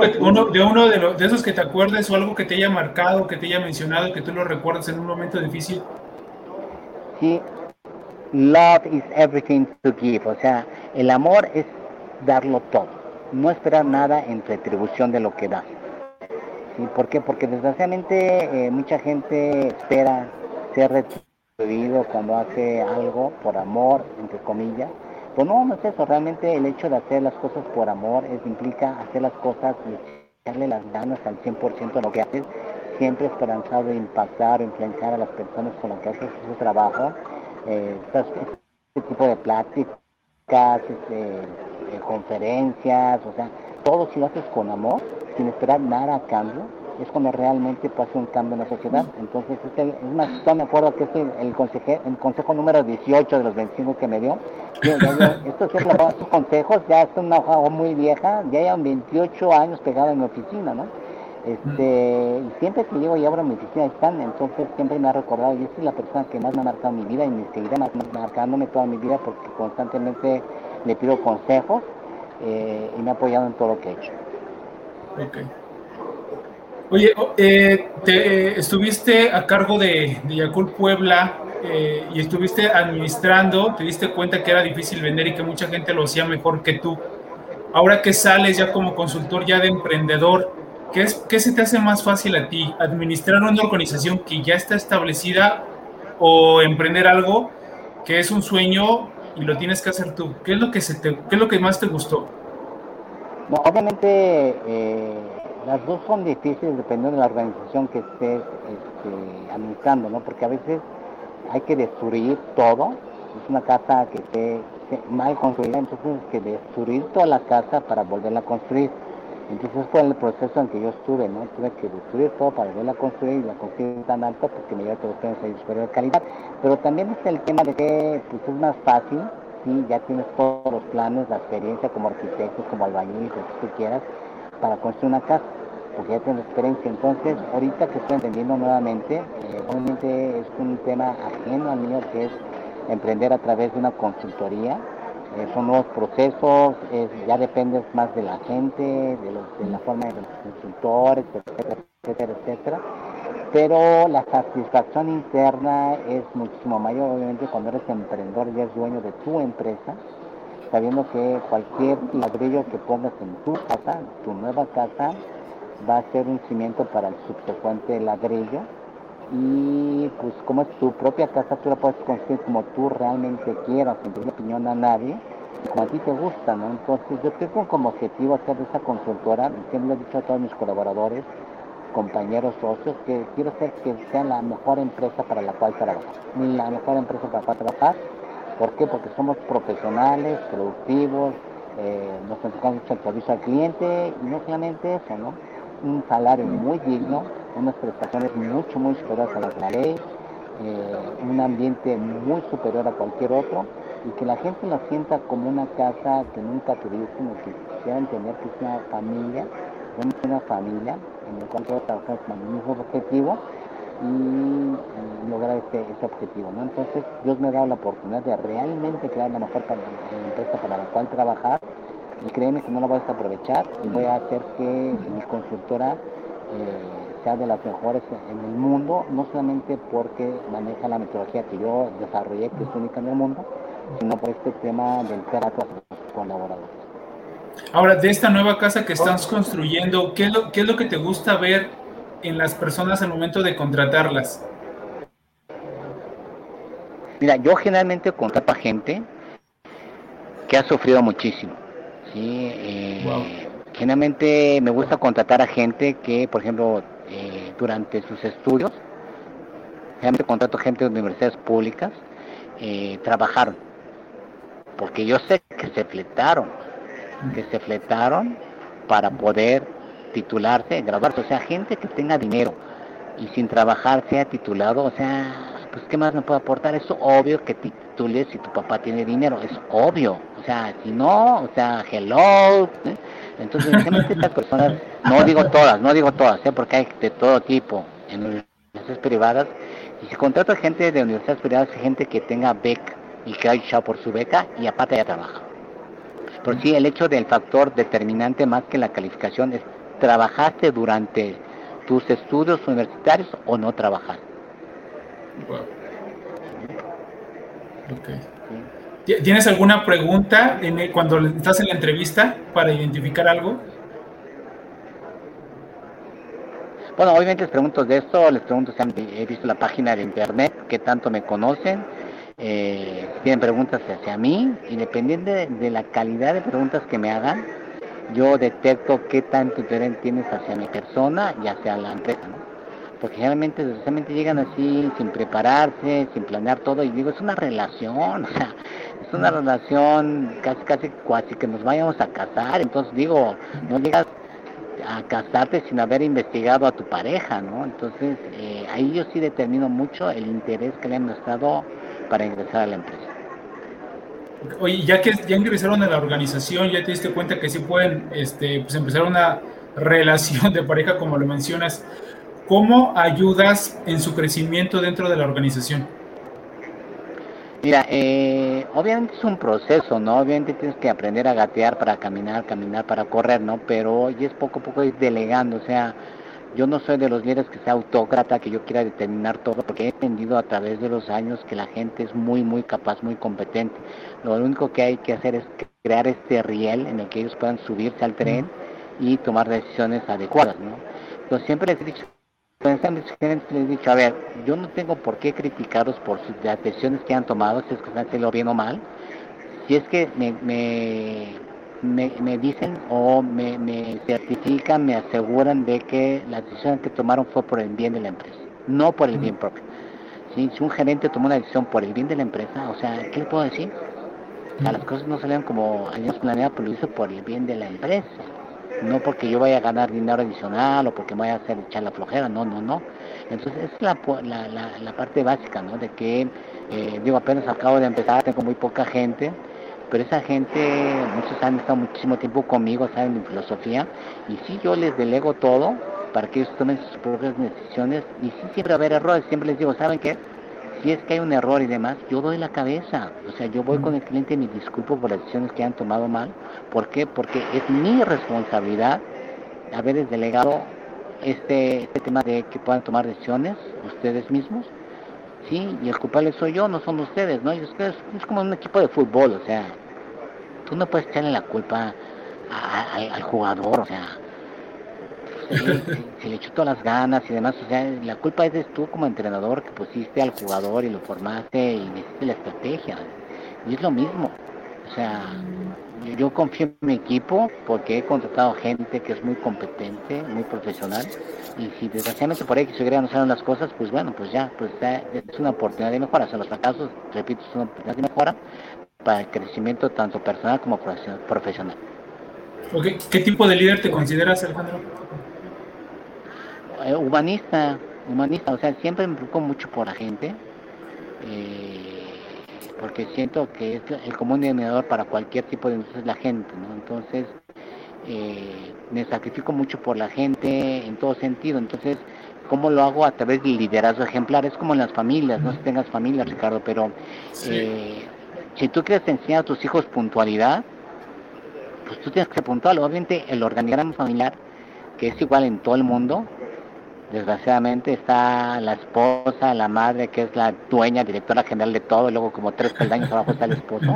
de uno de, los, de esos que te acuerdes o algo que te haya marcado, que te haya mencionado, que tú lo recuerdas en un momento difícil. Sí, love is everything to give, o sea, el amor es darlo todo, no esperar nada en retribución de lo que das. ¿Sí? ¿Por qué? Porque desgraciadamente eh, mucha gente espera ser retribuido cuando hace algo por amor, entre comillas. Pues no, no es eso. Realmente el hecho de hacer las cosas por amor es, implica hacer las cosas y echarle las ganas al 100% de lo que haces, siempre esperanzado de impactar o influenciar a las personas con las que haces su trabajo. Eh, este tipo de pláticas, este, conferencias, o sea, todo si lo haces con amor, sin esperar nada a cambio, es cuando realmente pasa un cambio en la sociedad. Entonces, este, es más, me acuerdo que es el, el, el consejo número 18 de los 25 que me dio. estos, estos consejos ya es una hoja muy vieja, ya llevan 28 años pegado en mi oficina, ¿no? Este, y siempre que llego y abro mi oficina están, entonces siempre me ha recordado, y esta es la persona que más me ha marcado mi vida y me seguirá marcándome toda mi vida porque constantemente le pido consejos eh, y me ha apoyado en todo lo que he hecho. Ok. Oye, eh, te, estuviste a cargo de, de Yacul Puebla eh, y estuviste administrando, te diste cuenta que era difícil vender y que mucha gente lo hacía mejor que tú. Ahora que sales ya como consultor, ya de emprendedor, ¿qué, es, ¿qué se te hace más fácil a ti? ¿Administrar una organización que ya está establecida o emprender algo que es un sueño y lo tienes que hacer tú? ¿Qué es lo que, se te, qué es lo que más te gustó? No, obviamente eh, las dos son difíciles dependiendo de la organización que estés este, administrando, ¿no? Porque a veces hay que destruir todo. Es una casa que esté mal construida, entonces hay que destruir toda la casa para volverla a construir. Entonces fue el proceso en que yo estuve, ¿no? Tuve que destruir todo para volverla a construir y la construir tan alta porque me dio que los trenes superior de calidad. Pero también es el tema de que pues, es más fácil, sí, ya tienes todos los planes, la experiencia como arquitecto, como albañil, lo que tú quieras, para construir una casa porque ya tengo experiencia. Entonces, ahorita que estoy entendiendo nuevamente, eh, obviamente es un tema ajeno al mío que es emprender a través de una consultoría. Eh, son nuevos procesos, ya dependes más de la gente, de, de la forma de los consultores, etcétera, etcétera, etcétera. Pero la satisfacción interna es muchísimo mayor, obviamente, cuando eres emprendedor y eres dueño de tu empresa, sabiendo que cualquier ladrillo que pongas en tu casa, tu nueva casa, va a ser un cimiento para el subsecuente ladrillo y pues como es tu propia casa tú la puedes construir como tú realmente quieras sin pedir opinión a nadie como a ti te gusta ¿no? entonces yo tengo como objetivo hacer esa consultora siempre he dicho a todos mis colaboradores compañeros socios que quiero hacer que sea la mejor empresa para la cual trabajar la mejor empresa para la cual trabajar ¿por qué? porque somos profesionales productivos eh, nos enfocamos mucho al servicio al cliente y no solamente eso ¿no? un salario muy digno, unas prestaciones mucho, muy superiores a las de la ley, eh, un ambiente muy superior a cualquier otro y que la gente la sienta como una casa que nunca tuvieron, sino que quisieran tener que es una familia, una familia en el cual todos trabajamos con el mismo objetivo y, lograr este, este, objetivo. Entonces Dios me ha dado la oportunidad de realmente crear la mejor empresa para la cual trabajar y créeme que no la voy a aprovechar y voy a hacer que mi consultora eh, sea de las mejores en el mundo, no solamente porque maneja la metodología que yo desarrollé, que es única en el mundo, sino por este tema del trato a colaboradores. Ahora, de esta nueva casa que estás construyendo, ¿qué es, lo, ¿qué es lo que te gusta ver en las personas al momento de contratarlas? Mira, yo generalmente contrato a gente que ha sufrido muchísimo Sí, eh, generalmente me gusta contratar a gente que, por ejemplo, eh, durante sus estudios, generalmente contrato gente de universidades públicas, eh, trabajaron, porque yo sé que se fletaron, que se fletaron para poder titularse, graduarse, o sea, gente que tenga dinero y sin trabajar sea titulado, o sea, pues ¿qué más me puede aportar? Es obvio que titules si tu papá tiene dinero, es obvio. O sea, si no, o sea, hello. ¿eh? Entonces, [laughs] generalmente estas personas, no digo todas, no digo todas, ¿eh? porque hay de todo tipo en universidades privadas. Y si contrato gente de universidades privadas, gente que tenga beca y que haya por su beca y aparte ya trabaja. Por sí, el hecho del factor determinante más que la calificación es, ¿trabajaste durante tus estudios universitarios o no trabajaste? ¿Tienes alguna pregunta cuando estás en la entrevista para identificar algo? Bueno, obviamente les pregunto de esto, les pregunto si han he visto la página de internet, qué tanto me conocen, eh, tienen preguntas hacia mí, y dependiendo de, la calidad de preguntas que me hagan, yo detecto qué tanto interés tienes hacia mi persona y hacia la empresa. porque generalmente, desgraciadamente llegan así sin prepararse, sin planear todo, y digo, es una relación, [laughs] o sea, es una relación casi, casi, casi que nos vayamos a casar, entonces digo, no llegas a casarte sin haber investigado a tu pareja, ¿no? Entonces, eh, ahí yo sí determino mucho el interés que le han mostrado para ingresar a la empresa. Oye, ya que ya ingresaron a la organización, ya te diste cuenta que sí pueden este, pues empezar una relación de pareja, como lo mencionas, ¿cómo ayudas en su crecimiento dentro de la organización? Mira, eh, obviamente es un proceso, ¿no? Obviamente tienes que aprender a gatear para caminar, caminar para correr, ¿no? Pero y es poco a poco ir delegando, o sea, yo no soy de los líderes que sea autócrata, que yo quiera determinar todo, porque he entendido a través de los años que la gente es muy, muy capaz, muy competente. Lo único que hay que hacer es crear este riel en el que ellos puedan subirse al tren y tomar decisiones adecuadas, ¿no? Entonces siempre les he dicho, les he dicho, a ver, yo no tengo por qué criticaros por sus decisiones que han tomado, si es que están haciendo bien o mal. Si es que me, me, me, dicen o me, me, certifican, me aseguran de que la decisión que tomaron fue por el bien de la empresa, no por el bien propio. Si un gerente tomó una decisión por el bien de la empresa, o sea, ¿qué le puedo decir? O sea, las cosas no salieron como habíamos planeado, pero lo hizo por el bien de la empresa. No porque yo vaya a ganar dinero adicional o porque me vaya a hacer echar la flojera, no, no, no. Entonces, es la, la, la, parte básica, ¿no? De que, eh, digo, apenas acabo de empezar, tengo muy poca gente, pero esa gente, muchos han estado muchísimo tiempo conmigo, saben mi filosofía, y si yo les delego todo para que ellos tomen sus propias decisiones, y si siempre va a haber errores, siempre les digo, ¿saben qué? Si es que hay un error y demás, yo doy la cabeza, o sea, yo voy con el cliente y me disculpo por las decisiones que han tomado mal, ¿por qué? Porque es mi responsabilidad haberles delegado este, este tema de que puedan tomar decisiones ustedes mismos sí, y el culpable soy yo, no son ustedes, ¿no? Y ustedes es como un equipo de fútbol, o sea, tú no puedes echarle la culpa al jugador, o sea, se, le echó todas las ganas y demás, o sea, la culpa es de tú como entrenador que pusiste al jugador y lo formaste y hiciste la estrategia, y es lo mismo, o sea, yo confío en mi equipo porque he contratado gente que es muy competente, muy profesional. Y si desgraciadamente por ahí que se no saben las cosas, pues bueno, pues ya, pues es una oportunidad de mejora. O sea, los fracasos, repito, es una oportunidad de mejora para el crecimiento tanto personal como profesional. ¿Qué tipo de líder te consideras, Alejandro? Eh, humanista, humanista, o sea, siempre me preocupo mucho por la gente. Eh, porque siento que es el común denominador para cualquier tipo de industria es la gente, ¿no? Entonces, eh, me sacrifico mucho por la gente en todo sentido, entonces, ¿cómo lo hago? A través del liderazgo ejemplar, es como en las familias, no sé si tengas familia, Ricardo, pero eh, si tú quieres enseñar a tus hijos puntualidad, pues tú tienes que ser puntual, obviamente el organigrama familiar, que es igual en todo el mundo, Desgraciadamente está la esposa, la madre, que es la dueña, directora general de todo, y luego como tres peldaños abajo está el esposo,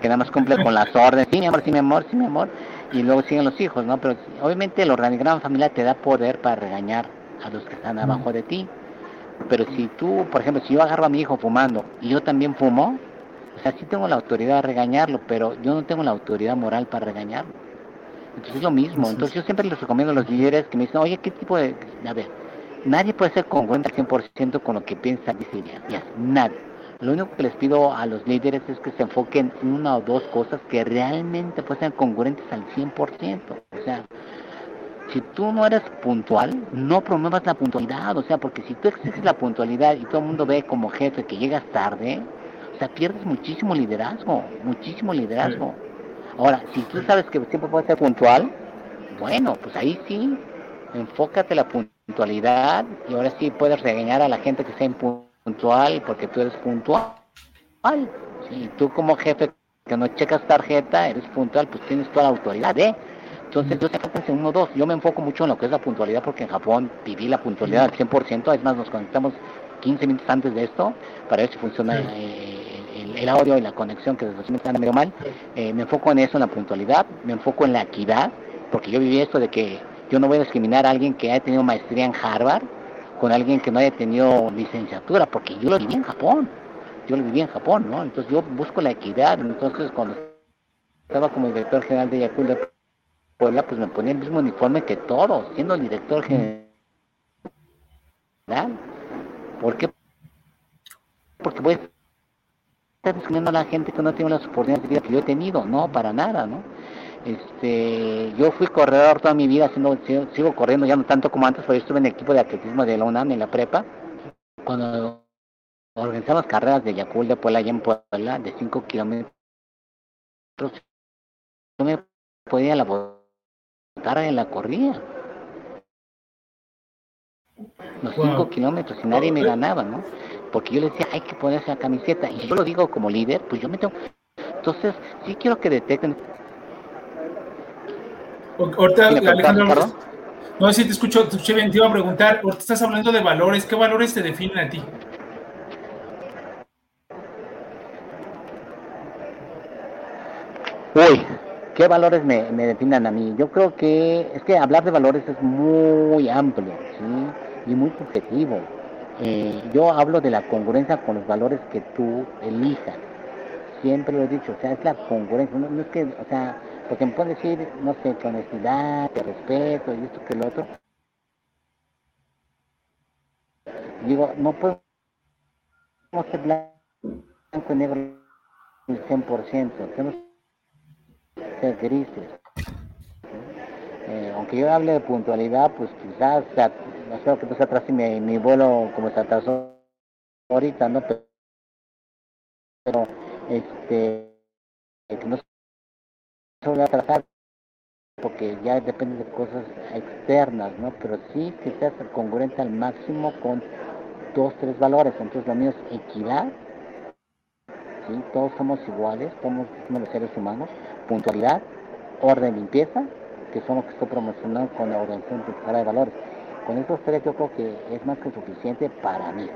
que nada más cumple con las órdenes, sí mi amor, sí mi amor, sí mi amor, y luego siguen los hijos, ¿no? Pero obviamente el organigrama familiar te da poder para regañar a los que están abajo de ti. Pero si tú, por ejemplo, si yo agarro a mi hijo fumando y yo también fumo, o sea, sí tengo la autoridad de regañarlo, pero yo no tengo la autoridad moral para regañarlo. Entonces es lo mismo. Entonces yo siempre les recomiendo a los líderes que me dicen, oye, ¿qué tipo de... A ver, Nadie puede ser congruente al 100% con lo que piensa, dice ya, nadie. Lo único que les pido a los líderes es que se enfoquen en una o dos cosas que realmente pueden ser congruentes al 100%. O sea, si tú no eres puntual, no promuevas la puntualidad. O sea, porque si tú exiges la puntualidad y todo el mundo ve como jefe que llegas tarde, o sea, pierdes muchísimo liderazgo, muchísimo liderazgo. Ahora, si tú sabes que siempre puedes ser puntual, bueno, pues ahí sí, enfócate la puntualidad y ahora sí puedes regañar a la gente que sea impuntual porque tú eres puntual. Y tú como jefe que no checas tarjeta, eres puntual, pues tienes toda la autoridad, ¿eh? Entonces, yo en uno, dos. Yo me enfoco mucho en lo que es la puntualidad porque en Japón viví la puntualidad al 100%. Es más, nos conectamos 15 minutos antes de esto para ver si funciona eh, el, audio y la conexión, que desde me están medio mal. Eh, me enfoco en eso, en la puntualidad. Me enfoco en la equidad, porque yo viví esto de que yo no voy a discriminar a alguien que haya tenido maestría en Harvard con alguien que no haya tenido licenciatura, porque yo lo viví en Japón. Yo lo viví en Japón, ¿no? Entonces yo busco la equidad. Entonces cuando estaba como director general de Yakult de Puebla, pues me ponía el mismo uniforme que todos, siendo el director general ¿Por qué? Porque voy a estar discriminando a la gente que no tiene las oportunidades de vida que yo he tenido, no, para nada, ¿no? Este, yo fui corredor toda mi vida, haciendo, sigo, corriendo ya no tanto como antes, porque yo estuve en el equipo de atletismo de la UNAM en la prepa, cuando organizamos carreras de Yacul de Puebla allá en Puebla, de 5 kilómetros, yo me podía la botar en la corrida. Los 5 kilómetros y nadie me ganaba, ¿no? Porque yo le decía, hay que ponerse la camiseta. Y yo lo digo como líder, pues yo me tengo... Entonces, sí quiero que detecten Ahorita, Alejandro, no sé si te escucho, te escuché bien, te iba a preguntar, ahorita estás hablando de valores, ¿qué valores te definen a ti? Uy, ¿qué valores me, me definen a mí? Yo creo que es que hablar de valores es muy amplio, ¿sí? Y muy subjetivo. Eh, yo hablo de la congruencia con los valores que tú elijas. Siempre lo he dicho, o sea, es la congruencia. no es que, o sea, porque me pueden decir, no sé, que honestidad, que respeto y esto que lo otro. Digo, no podemos ser blanco y negro el 100%, tenemos que ser grises. Eh, aunque yo hable de puntualidad, pues quizás, sea, no sé que tú se atrás mi, mi vuelo como se atrasó ahorita, ¿no? Pero, este, que no voy a porque ya depende de cosas externas, ¿no? Pero sí que seas congruente al máximo con dos, tres valores. Entonces lo mío es equidad, ¿sí? Todos somos iguales, somos, los seres humanos. Puntualidad, orden, limpieza, que son los que estoy promocionando con la organización de valores. Con estos tres yo creo que es más que suficiente para mí.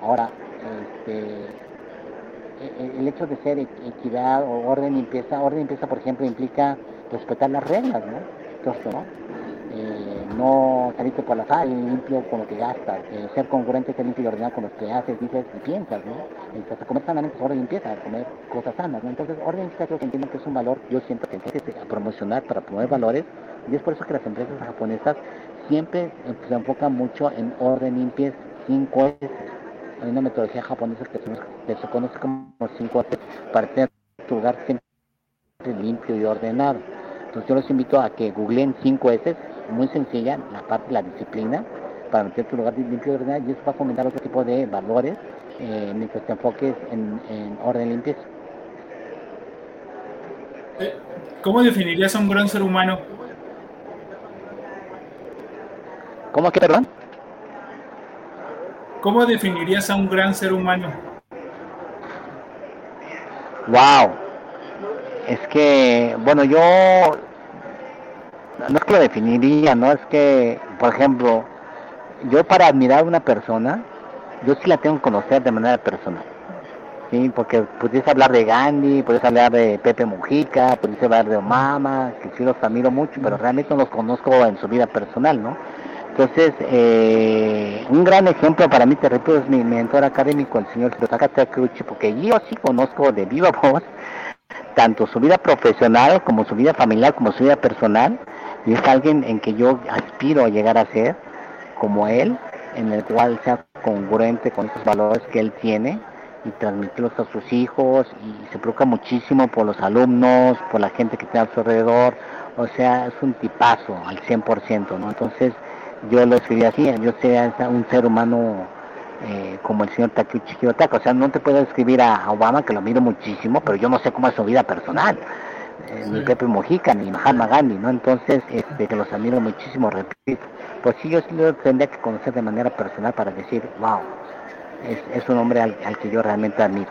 Ahora, este, el hecho de ser equidad o orden limpieza, orden limpieza por ejemplo implica respetar las reglas, ¿no? Entonces, ¿no? Eh, no salirte por la calle limpio con lo que gastas, eh, ser congruente, ser limpio y ordenado con lo que haces, dices y piensas, ¿no? Entonces, comer sanamente es orden limpieza, comer cosas sanas, ¿no? Entonces, orden limpieza creo que entiendo que es un valor, yo siento que hay que promocionar para promover valores, y es por eso que las empresas japonesas siempre eh, se enfocan mucho en orden limpieza, cinco S, hay una metodología japonesa que se, conoce como 5 para tener tu lugar siempre limpio y ordenado. Entonces yo los invito a que googleen 5 S, muy sencilla, la parte de la disciplina, para meter tu lugar limpio y ordenado, y eso va a fomentar otro tipo de valores eh, mientras te enfoques en, orden limpio. Eh, ¿Cómo definirías a un gran ser humano? ¿Cómo que, perdón? ¿Cómo definirías a un gran ser humano? Wow. Es que, bueno, yo no es que lo definiría, no es que, por ejemplo, yo para admirar a una persona, yo sí la tengo que conocer de manera personal. Sí, porque pudiese hablar de Gandhi, pudiese hablar de Pepe Mujica, pudiese hablar de Obama, que sí los admiro mucho, pero realmente no los conozco en su vida personal, ¿no? Entonces, eh, un gran ejemplo para mí, te repito, es mi mentor académico, el señor Hirotaka Takeuchi, porque yo sí conozco de viva voz tanto su vida profesional como su vida familiar, como su vida personal, y es alguien en que yo aspiro a llegar a ser como él, en el cual sea congruente con esos valores que él tiene y transmitirlos a sus hijos y se preocupa muchísimo por los alumnos, por la gente que tiene a su alrededor, o sea, es un tipazo al 100%, ¿no? Entonces, yo lo escribí así, yo sea un ser humano eh, como el señor Takuchi Kiyotaka, o sea, no te puedo escribir a Obama, que lo miro muchísimo, pero yo no sé cómo es su vida personal, eh, ni Pepe Mojica, ni Mahatma Gandhi, ¿no? Entonces, este, que los admiro muchísimo, repito, pues sí, yo sí lo tendría que conocer de manera personal para decir, wow, es, un hombre al, que yo realmente admiro,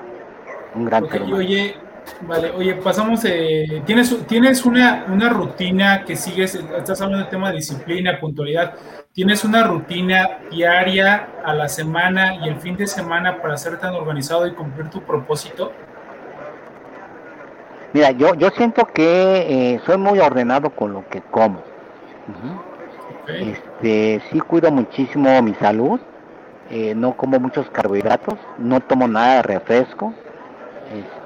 un gran ser humano. Oye, Vale, oye, pasamos, eh, ¿tienes, tienes una, una rutina que sigues, estás hablando del tema de disciplina, puntualidad, ¿tienes una rutina diaria a la semana y el fin de semana para ser tan organizado y cumplir tu propósito? Mira, yo, yo siento que eh, soy muy ordenado con lo que como. Este, sí cuido muchísimo mi salud, eh, no como muchos carbohidratos, no tomo nada de refresco, este,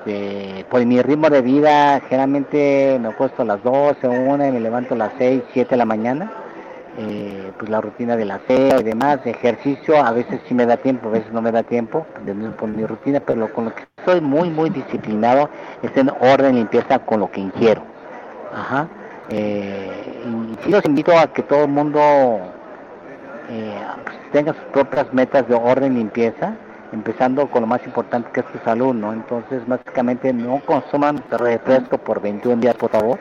por mi ritmo de vida, generalmente me acuesto a las 12, 1 y me levanto a las 6, 7 de la mañana. eh, pues la rutina de la aseo y demás, ejercicio, a veces sí me da tiempo, a veces no me da tiempo, de por mi rutina, pero con lo que soy muy, muy disciplinado es en orden limpieza con lo que ingiero. Ajá. Eh, y sí los invito a que todo el mundo eh, pues, tenga sus propias metas de orden limpieza, empezando con lo más importante que es su salud, ¿no? Entonces, básicamente no consuman refresco por 21 días, por favor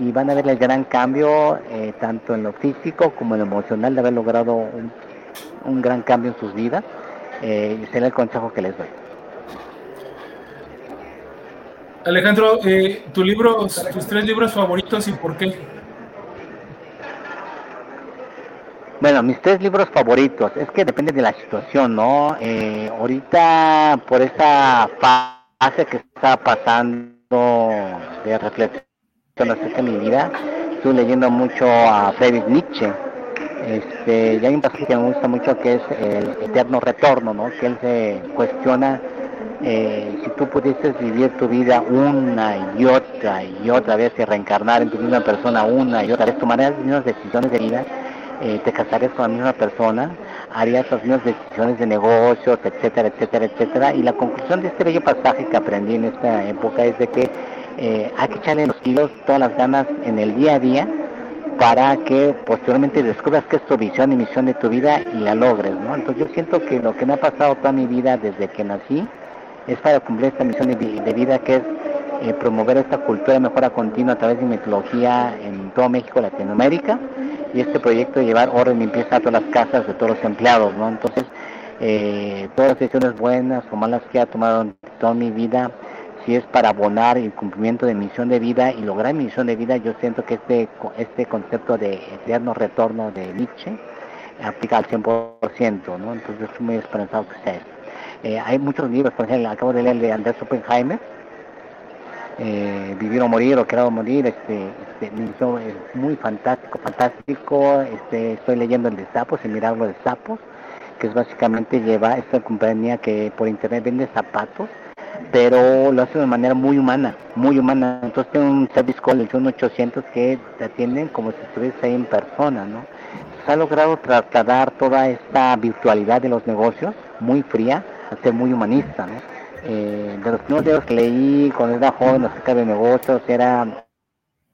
y van a ver el gran cambio eh, tanto en lo físico como en lo emocional de haber logrado un, un gran cambio en sus vidas. Eh, será el consejo que les doy. Alejandro, eh, tu libro, tus tres libros favoritos y por qué. Bueno, mis tres libros favoritos, es que depende de la situación, ¿no? Eh, ahorita, por esa fase que está pasando de reflexión acerca de mi vida, estoy leyendo mucho a Friedrich Nietzsche. Este, y hay un pasaje que me gusta mucho que es el eterno retorno, ¿no? Que él se cuestiona eh, si tú pudieses vivir tu vida una y otra y otra vez y reencarnar en tu misma persona una y otra vez, tomarías las mismas decisiones de vida, eh, te casarías con la misma persona, harías las mismas decisiones de negocios, etcétera, etcétera, etcétera. Y la conclusión de este bello pasaje que aprendí en esta época es de que eh, hay que echarle los kilos, todas las ganas en el día a día para que posteriormente descubras que es tu visión y misión de tu vida y la logres, ¿no? Entonces yo siento que lo que me ha pasado toda mi vida desde que nací es para cumplir esta misión de, vida que es eh, promover esta cultura de mejora continua a través de metodología en todo México, Latinoamérica y este proyecto de llevar orden y limpieza a todas las casas de todos los empleados, ¿no? Entonces, eh, todas las decisiones buenas o malas que ha tomado toda mi vida si es para abonar el cumplimiento de misión de vida y lograr mi misión de vida, yo siento que este, este concepto de eterno retorno de Nietzsche aplica al 100%, ¿no? Entonces estoy muy esperanzado que sea. Eh, hay muchos libros, por ejemplo, acabo de leer el de Andrés Oppenheimer, eh, Vivir o Morir o Crear o Morir, este, este es muy fantástico, fantástico, este, estoy leyendo el de Sapos, el milagro de Sapos, que es básicamente lleva esta compañía que por internet vende zapatos, pero lo hace de manera muy humana, muy humana. Entonces tiene un service call, el 1800, que te atienden como si estuviese ahí en persona, ¿no? Se ha logrado trasladar toda esta virtualidad de los negocios, muy fría, a ser muy humanista, ¿no? Eh, de los primeros libros que leí cuando era joven acerca de negocios era,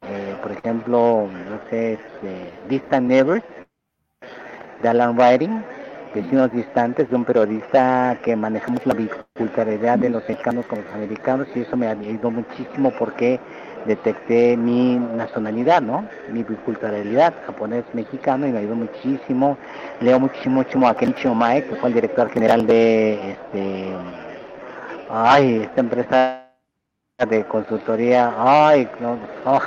eh, por ejemplo, no sé, este, Distant Neighbors, de Alan Writing, vecinos distantes de un periodista que maneja mucho la biculturalidad de los mexicanos con los americanos y eso me ayudó muchísimo porque detecté mi nacionalidad, ¿no? Mi biculturalidad japonés mexicano y me ayudó muchísimo. Leo muchísimo, muchísimo a Kenichi Omae, que fue el director general de este ay, esta empresa de consultoría, ay, no, oh,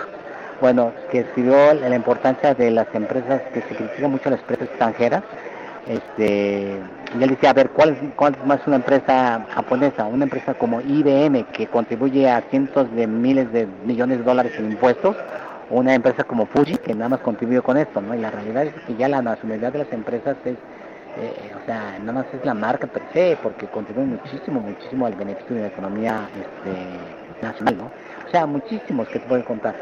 bueno, que escribió la importancia de las empresas, que se critica mucho las empresas extranjeras, este, y él decía, a ver, ¿cuál, ¿cuál es más una empresa japonesa? Una empresa como IBM, que contribuye a cientos de miles de millones de dólares en impuestos, una empresa como Fuji, que nada más contribuye con esto, ¿no? Y la realidad es que ya la nacionalidad de las empresas es, eh, o sea, nada más es la marca per se, porque contribuye muchísimo, muchísimo al beneficio de la economía este, nacional, ¿no? O sea, muchísimos que te pueden contar.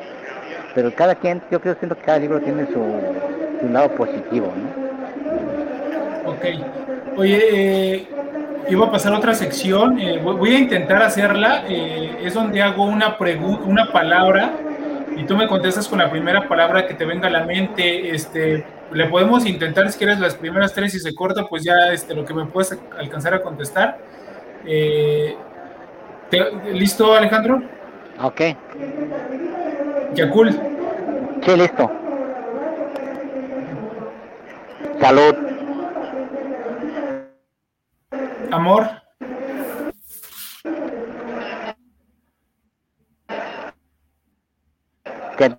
Pero cada quien, yo creo, siento que cada libro tiene su, su lado positivo, ¿no? Ok. Oye, eh, iba a pasar a otra sección. Eh, voy a intentar hacerla. Eh, es donde hago una pregunta, una palabra y tú me contestas con la primera palabra que te venga a la mente. Este, le podemos intentar si quieres las primeras tres y se corta, pues ya este, lo que me puedes alcanzar a contestar. ¿Listo, Alejandro? Ok. Yakul. Sí, listo. Salud. Amor. ¿Te,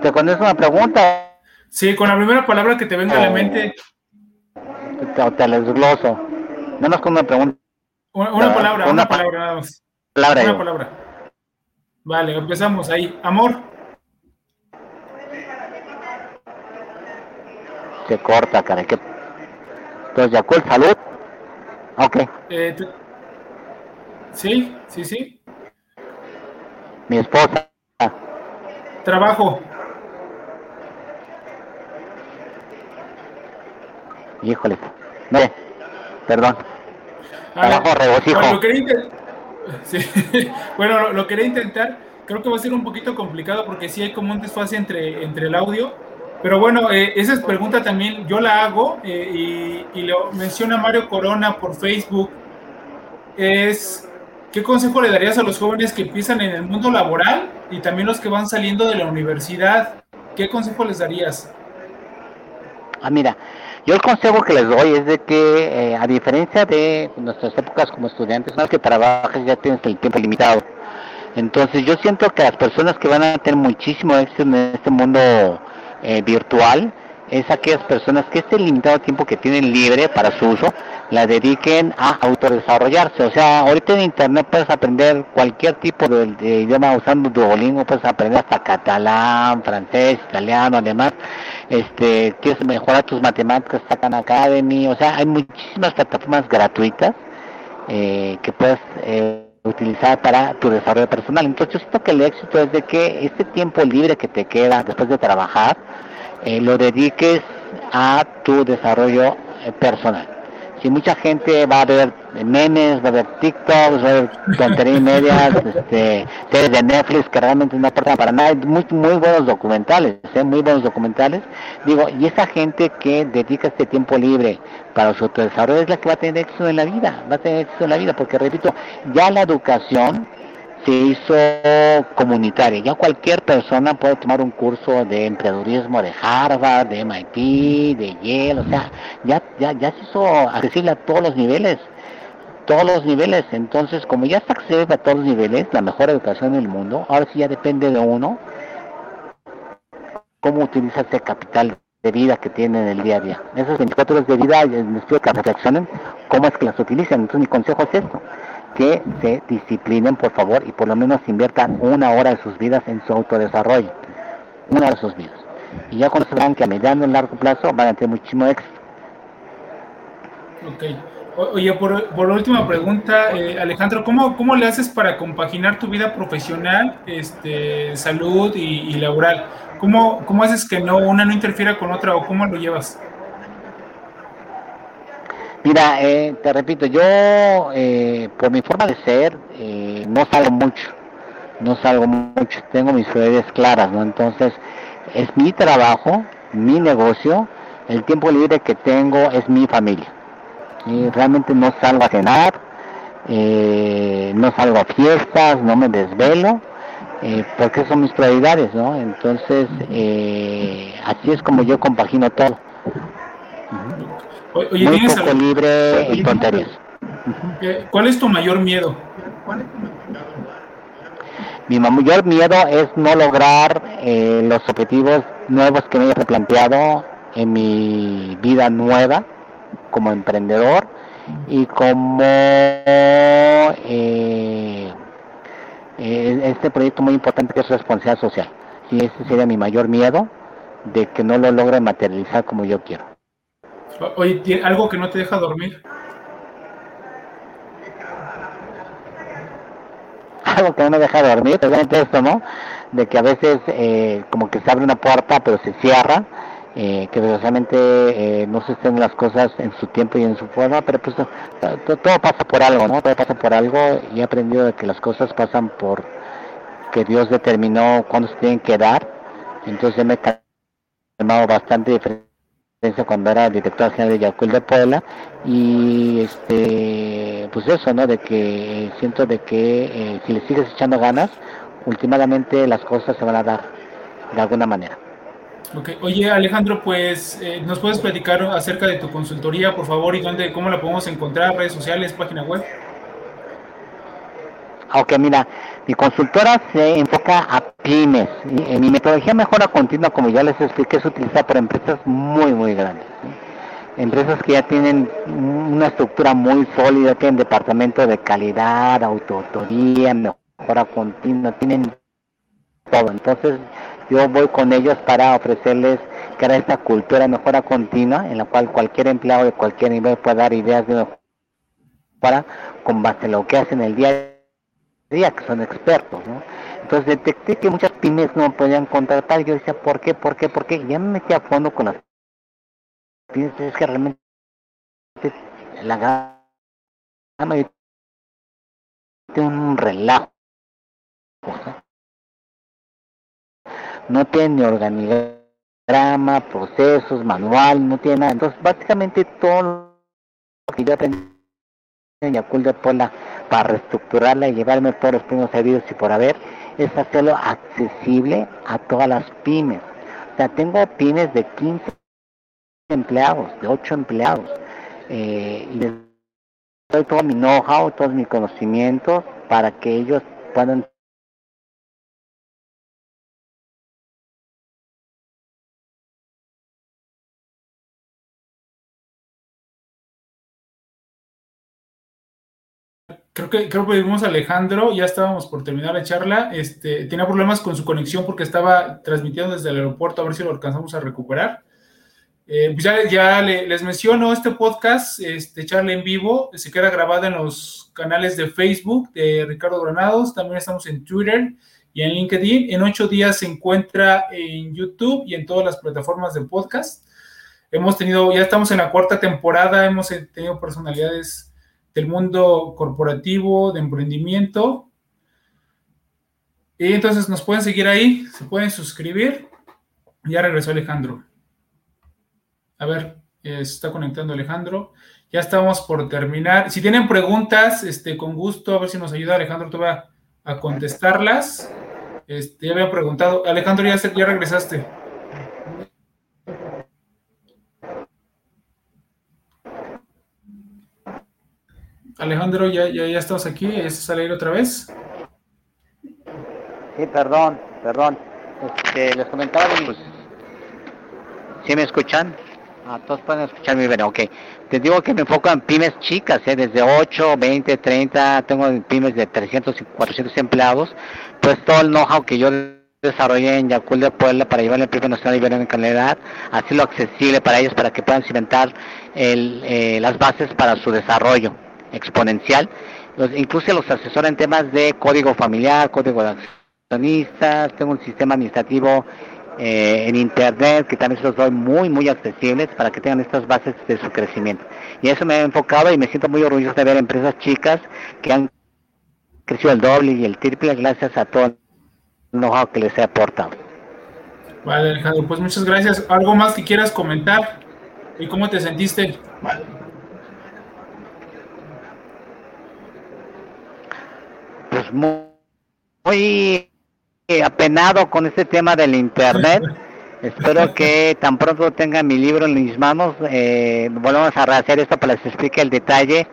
¿Te conoces una pregunta? Sí, con la primera palabra que te venga a la mente. Te, te desgloso. Nada más con una pregunta. Una, una palabra, una, una palabra. Palabra una palabra. Vale, empezamos ahí. Amor. Se corta, cara. ¿Qué? Entonces, Yacul, salud. Ok. Eh, sí, sí, sí. Mi esposa. Trabajo. Híjole, no perdón. Ah, bueno, lo quería [laughs] sí. bueno, lo, quería intentar. Creo que va a ser un poquito complicado porque sí hay como un desfase entre, entre el audio. Pero bueno, eh, esa pregunta también yo la hago eh, y, y, lo menciona Mario Corona por Facebook. Es, ¿qué consejo le darías a los jóvenes que empiezan en el mundo laboral y también los que van saliendo de la universidad? ¿Qué consejo les darías? Ah, mira, yo el consejo que les doy es de que, eh, a diferencia de nuestras épocas como estudiantes, una vez que trabajas ya tienes el tiempo limitado. Entonces yo siento que las personas que van a tener muchísimo éxito en este mundo eh, virtual, es aquellas personas que este limitado tiempo que tienen libre para su uso, la dediquen a autodesarrollarse. O sea, ahorita en internet puedes aprender cualquier tipo de, idioma usando Duolingo, puedes aprender hasta catalán, francés, italiano, además, este, quieres mejorar tus matemáticas, sacan Academy, o sea, hay muchísimas plataformas gratuitas eh, que puedes eh, utilizar para tu desarrollo personal. Entonces yo siento que el éxito es de que este tiempo libre que te queda después de trabajar, eh, lo dediques a tu desarrollo eh, personal. Si mucha gente va a ver memes, va a ver TikToks, va a ver tonterías medias, [laughs] este, series de Netflix que realmente no aportan para nada, muy, muy buenos documentales, ¿eh? muy buenos documentales. Digo, y esa gente que dedica este tiempo libre para su desarrollo es la que va a tener éxito en la vida, va a tener éxito en la vida, porque repito, ya la educación se hizo comunitaria. Ya cualquier persona puede tomar un curso de emprendedurismo de Harvard, de MIT, de Yale, o sea, ya, ya, ya se hizo accesible a todos los niveles, todos los niveles. Entonces, como ya está accesible a todos los niveles, la mejor educación del mundo, ahora sí ya depende de uno cómo utiliza ese capital de vida que tiene en el día a día. Esas 24 horas de vida, les pido que reflexionen cómo es que las utilizan. Entonces, mi consejo es esto que se disciplinen, por favor, y por lo menos inviertan una hora de sus vidas en su autodesarrollo. Una de sus vidas. Y ya vean que a mediano y largo plazo van a tener muchísimo éxito. Ok. Oye, por, por última pregunta, eh, Alejandro, ¿cómo, ¿cómo le haces para compaginar tu vida profesional, este, salud y, laboral? ¿Cómo, ¿Cómo haces que no una no interfiera con otra o cómo lo llevas? Mira, eh, te repito, yo eh, por mi forma de ser eh, no salgo mucho, no salgo mucho, tengo mis prioridades claras, ¿no? Entonces, es mi trabajo, mi negocio, el tiempo libre que tengo es mi familia. Y realmente no salgo a cenar, no salgo a fiestas, no me desvelo, porque son mis prioridades, ¿no? Entonces, así es como yo compagino todo. Oye, Muy poco libre y tonterías. ¿Cuál es tu mayor miedo? Mi mayor miedo es no lograr eh, los objetivos nuevos que me he replanteado en mi vida nueva como emprendedor y como eh, eh, este proyecto muy importante que es responsabilidad social. Y ese sería mi mayor miedo de que no lo logre materializar como yo quiero. Oye, ¿algo que no te deja dormir? Algo que no me deja dormir, precisamente esto, ¿no? De que a veces eh, como que se abre una puerta pero se cierra, eh, que desgraciadamente eh, no se estén las cosas en su tiempo y en su forma, pero pues todo, pasa por algo, ¿no? Todo pasa por algo y he aprendido de que las cosas pasan por que Dios determinó cuándo se tienen que dar, entonces me he calmado bastante diferente cuando era director general de Yacul de Puebla y este pues eso no de que siento de que eh, si le sigues echando ganas últimamente las cosas se van a dar de alguna manera. Okay. oye Alejandro pues eh, nos puedes platicar acerca de tu consultoría por favor y dónde cómo la podemos encontrar redes sociales página web Ok, mira, mi consultora se enfoca a pymes. Y, mi metodología mejora continua, como ya les expliqué, se utiliza para empresas muy, muy grandes. Empresas que ya tienen una estructura muy sólida, tienen departamento de calidad, autoría, mejora continua, tienen todo. Entonces, yo voy con ellos para ofrecerles crear esta cultura de mejora continua, en la cual cualquier empleado de cualquier nivel puede dar ideas de para con base en lo que hacen el día que son expertos, ¿no? Entonces detecté que muchas pymes no podían contratar, yo decía, ¿por qué? ¿Por qué? ¿Por qué? ya me metí a fondo con las pymes, es que realmente la gran mayoría tiene un relajo. No tiene ni organigrama, procesos, manual, no tiene nada. Entonces, básicamente todo lo que yo aprendí en Yakul de Pola para reestructurarla y llevarme todos los primeros servicios y por haber, es hacerlo accesible a todas las pymes. O sea, tengo pymes de 15 empleados, de 8 empleados. Eh, y les doy todo mi know-how, todos mis conocimientos para que ellos puedan Creo que creo que Alejandro, ya estábamos por terminar la charla. Este, tenía problemas con su conexión porque estaba transmitiendo desde el aeropuerto, a ver si lo alcanzamos a recuperar. Eh, pues ya, les menciono este podcast, este charla en vivo, se queda grabado en los canales de Facebook de Ricardo Granados, también estamos en Twitter y en LinkedIn. En ocho días se encuentra en YouTube y en todas las plataformas de podcast. Hemos tenido, ya estamos en la cuarta temporada, hemos tenido personalidades del mundo corporativo, de emprendimiento. Y entonces nos pueden seguir ahí, se pueden suscribir. Ya regresó Alejandro. A ver, se está conectando Alejandro. Ya estamos por terminar. Si tienen preguntas, este, con gusto, a ver si nos ayuda Alejandro te va a contestarlas. Este, ya había preguntado. Alejandro, ya, ya regresaste. Alejandro, ya, ya, ya estamos aquí, ya estás al aire otra vez. Sí, perdón, perdón. Este, les comentaba, pues, ¿sí me escuchan? Ah, todos pueden escucharme bien, ok. Te digo que me enfoco en pymes chicas, ¿eh? desde 8, 20, 30, tengo pymes de 300 y 400 empleados. Pues todo el know-how que yo desarrollé en Yacul de Puebla para llevar el Premio Nacional de en Calidad, hacerlo accesible para ellos para que puedan cimentar el, eh, las bases para su desarrollo exponencial. Los, incluso los asesora en temas de código familiar, código de accionistas, tengo un sistema administrativo eh, en internet que también se los doy muy muy accesibles para que tengan estas bases de su crecimiento. Y eso me he enfocado y me siento muy orgulloso de ver empresas chicas que han crecido el doble y el triple gracias a todo el know-how que les he aportado. Vale, Alejandro, pues muchas gracias. ¿Algo más que quieras comentar? ¿Y cómo te sentiste? Pues muy, apenado con este tema del internet. [laughs] Espero que tan pronto tenga mi libro en mis manos, eh, volvamos a rehacer esto para que les explique el detalle.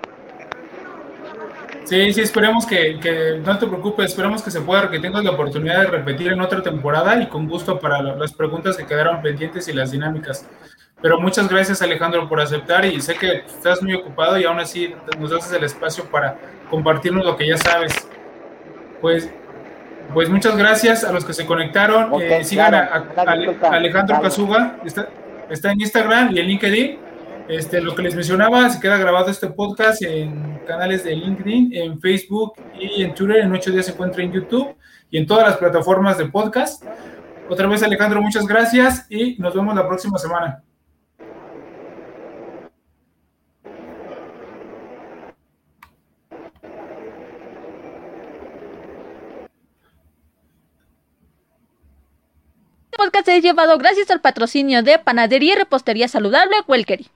Sí, sí, esperemos que, que, no te preocupes, esperemos que se pueda, que tengas la oportunidad de repetir en otra temporada y con gusto para las preguntas que quedaron pendientes y las dinámicas. Pero muchas gracias Alejandro por aceptar y sé que estás muy ocupado y aún así nos haces el espacio para compartirnos lo que ya sabes. Pues, pues muchas gracias a los que se conectaron. Eh, sigan a, Alejandro Casuga, está, está, en Instagram y en LinkedIn. Este, lo que les mencionaba, se queda grabado este podcast en canales de LinkedIn, en Facebook y en Twitter. En ocho días se encuentra en YouTube y en todas las plataformas de podcast. Otra vez, Alejandro, muchas gracias y nos vemos la próxima semana. Podcast es llevado gracias al patrocinio de Panadería y Repostería Saludable Welkery.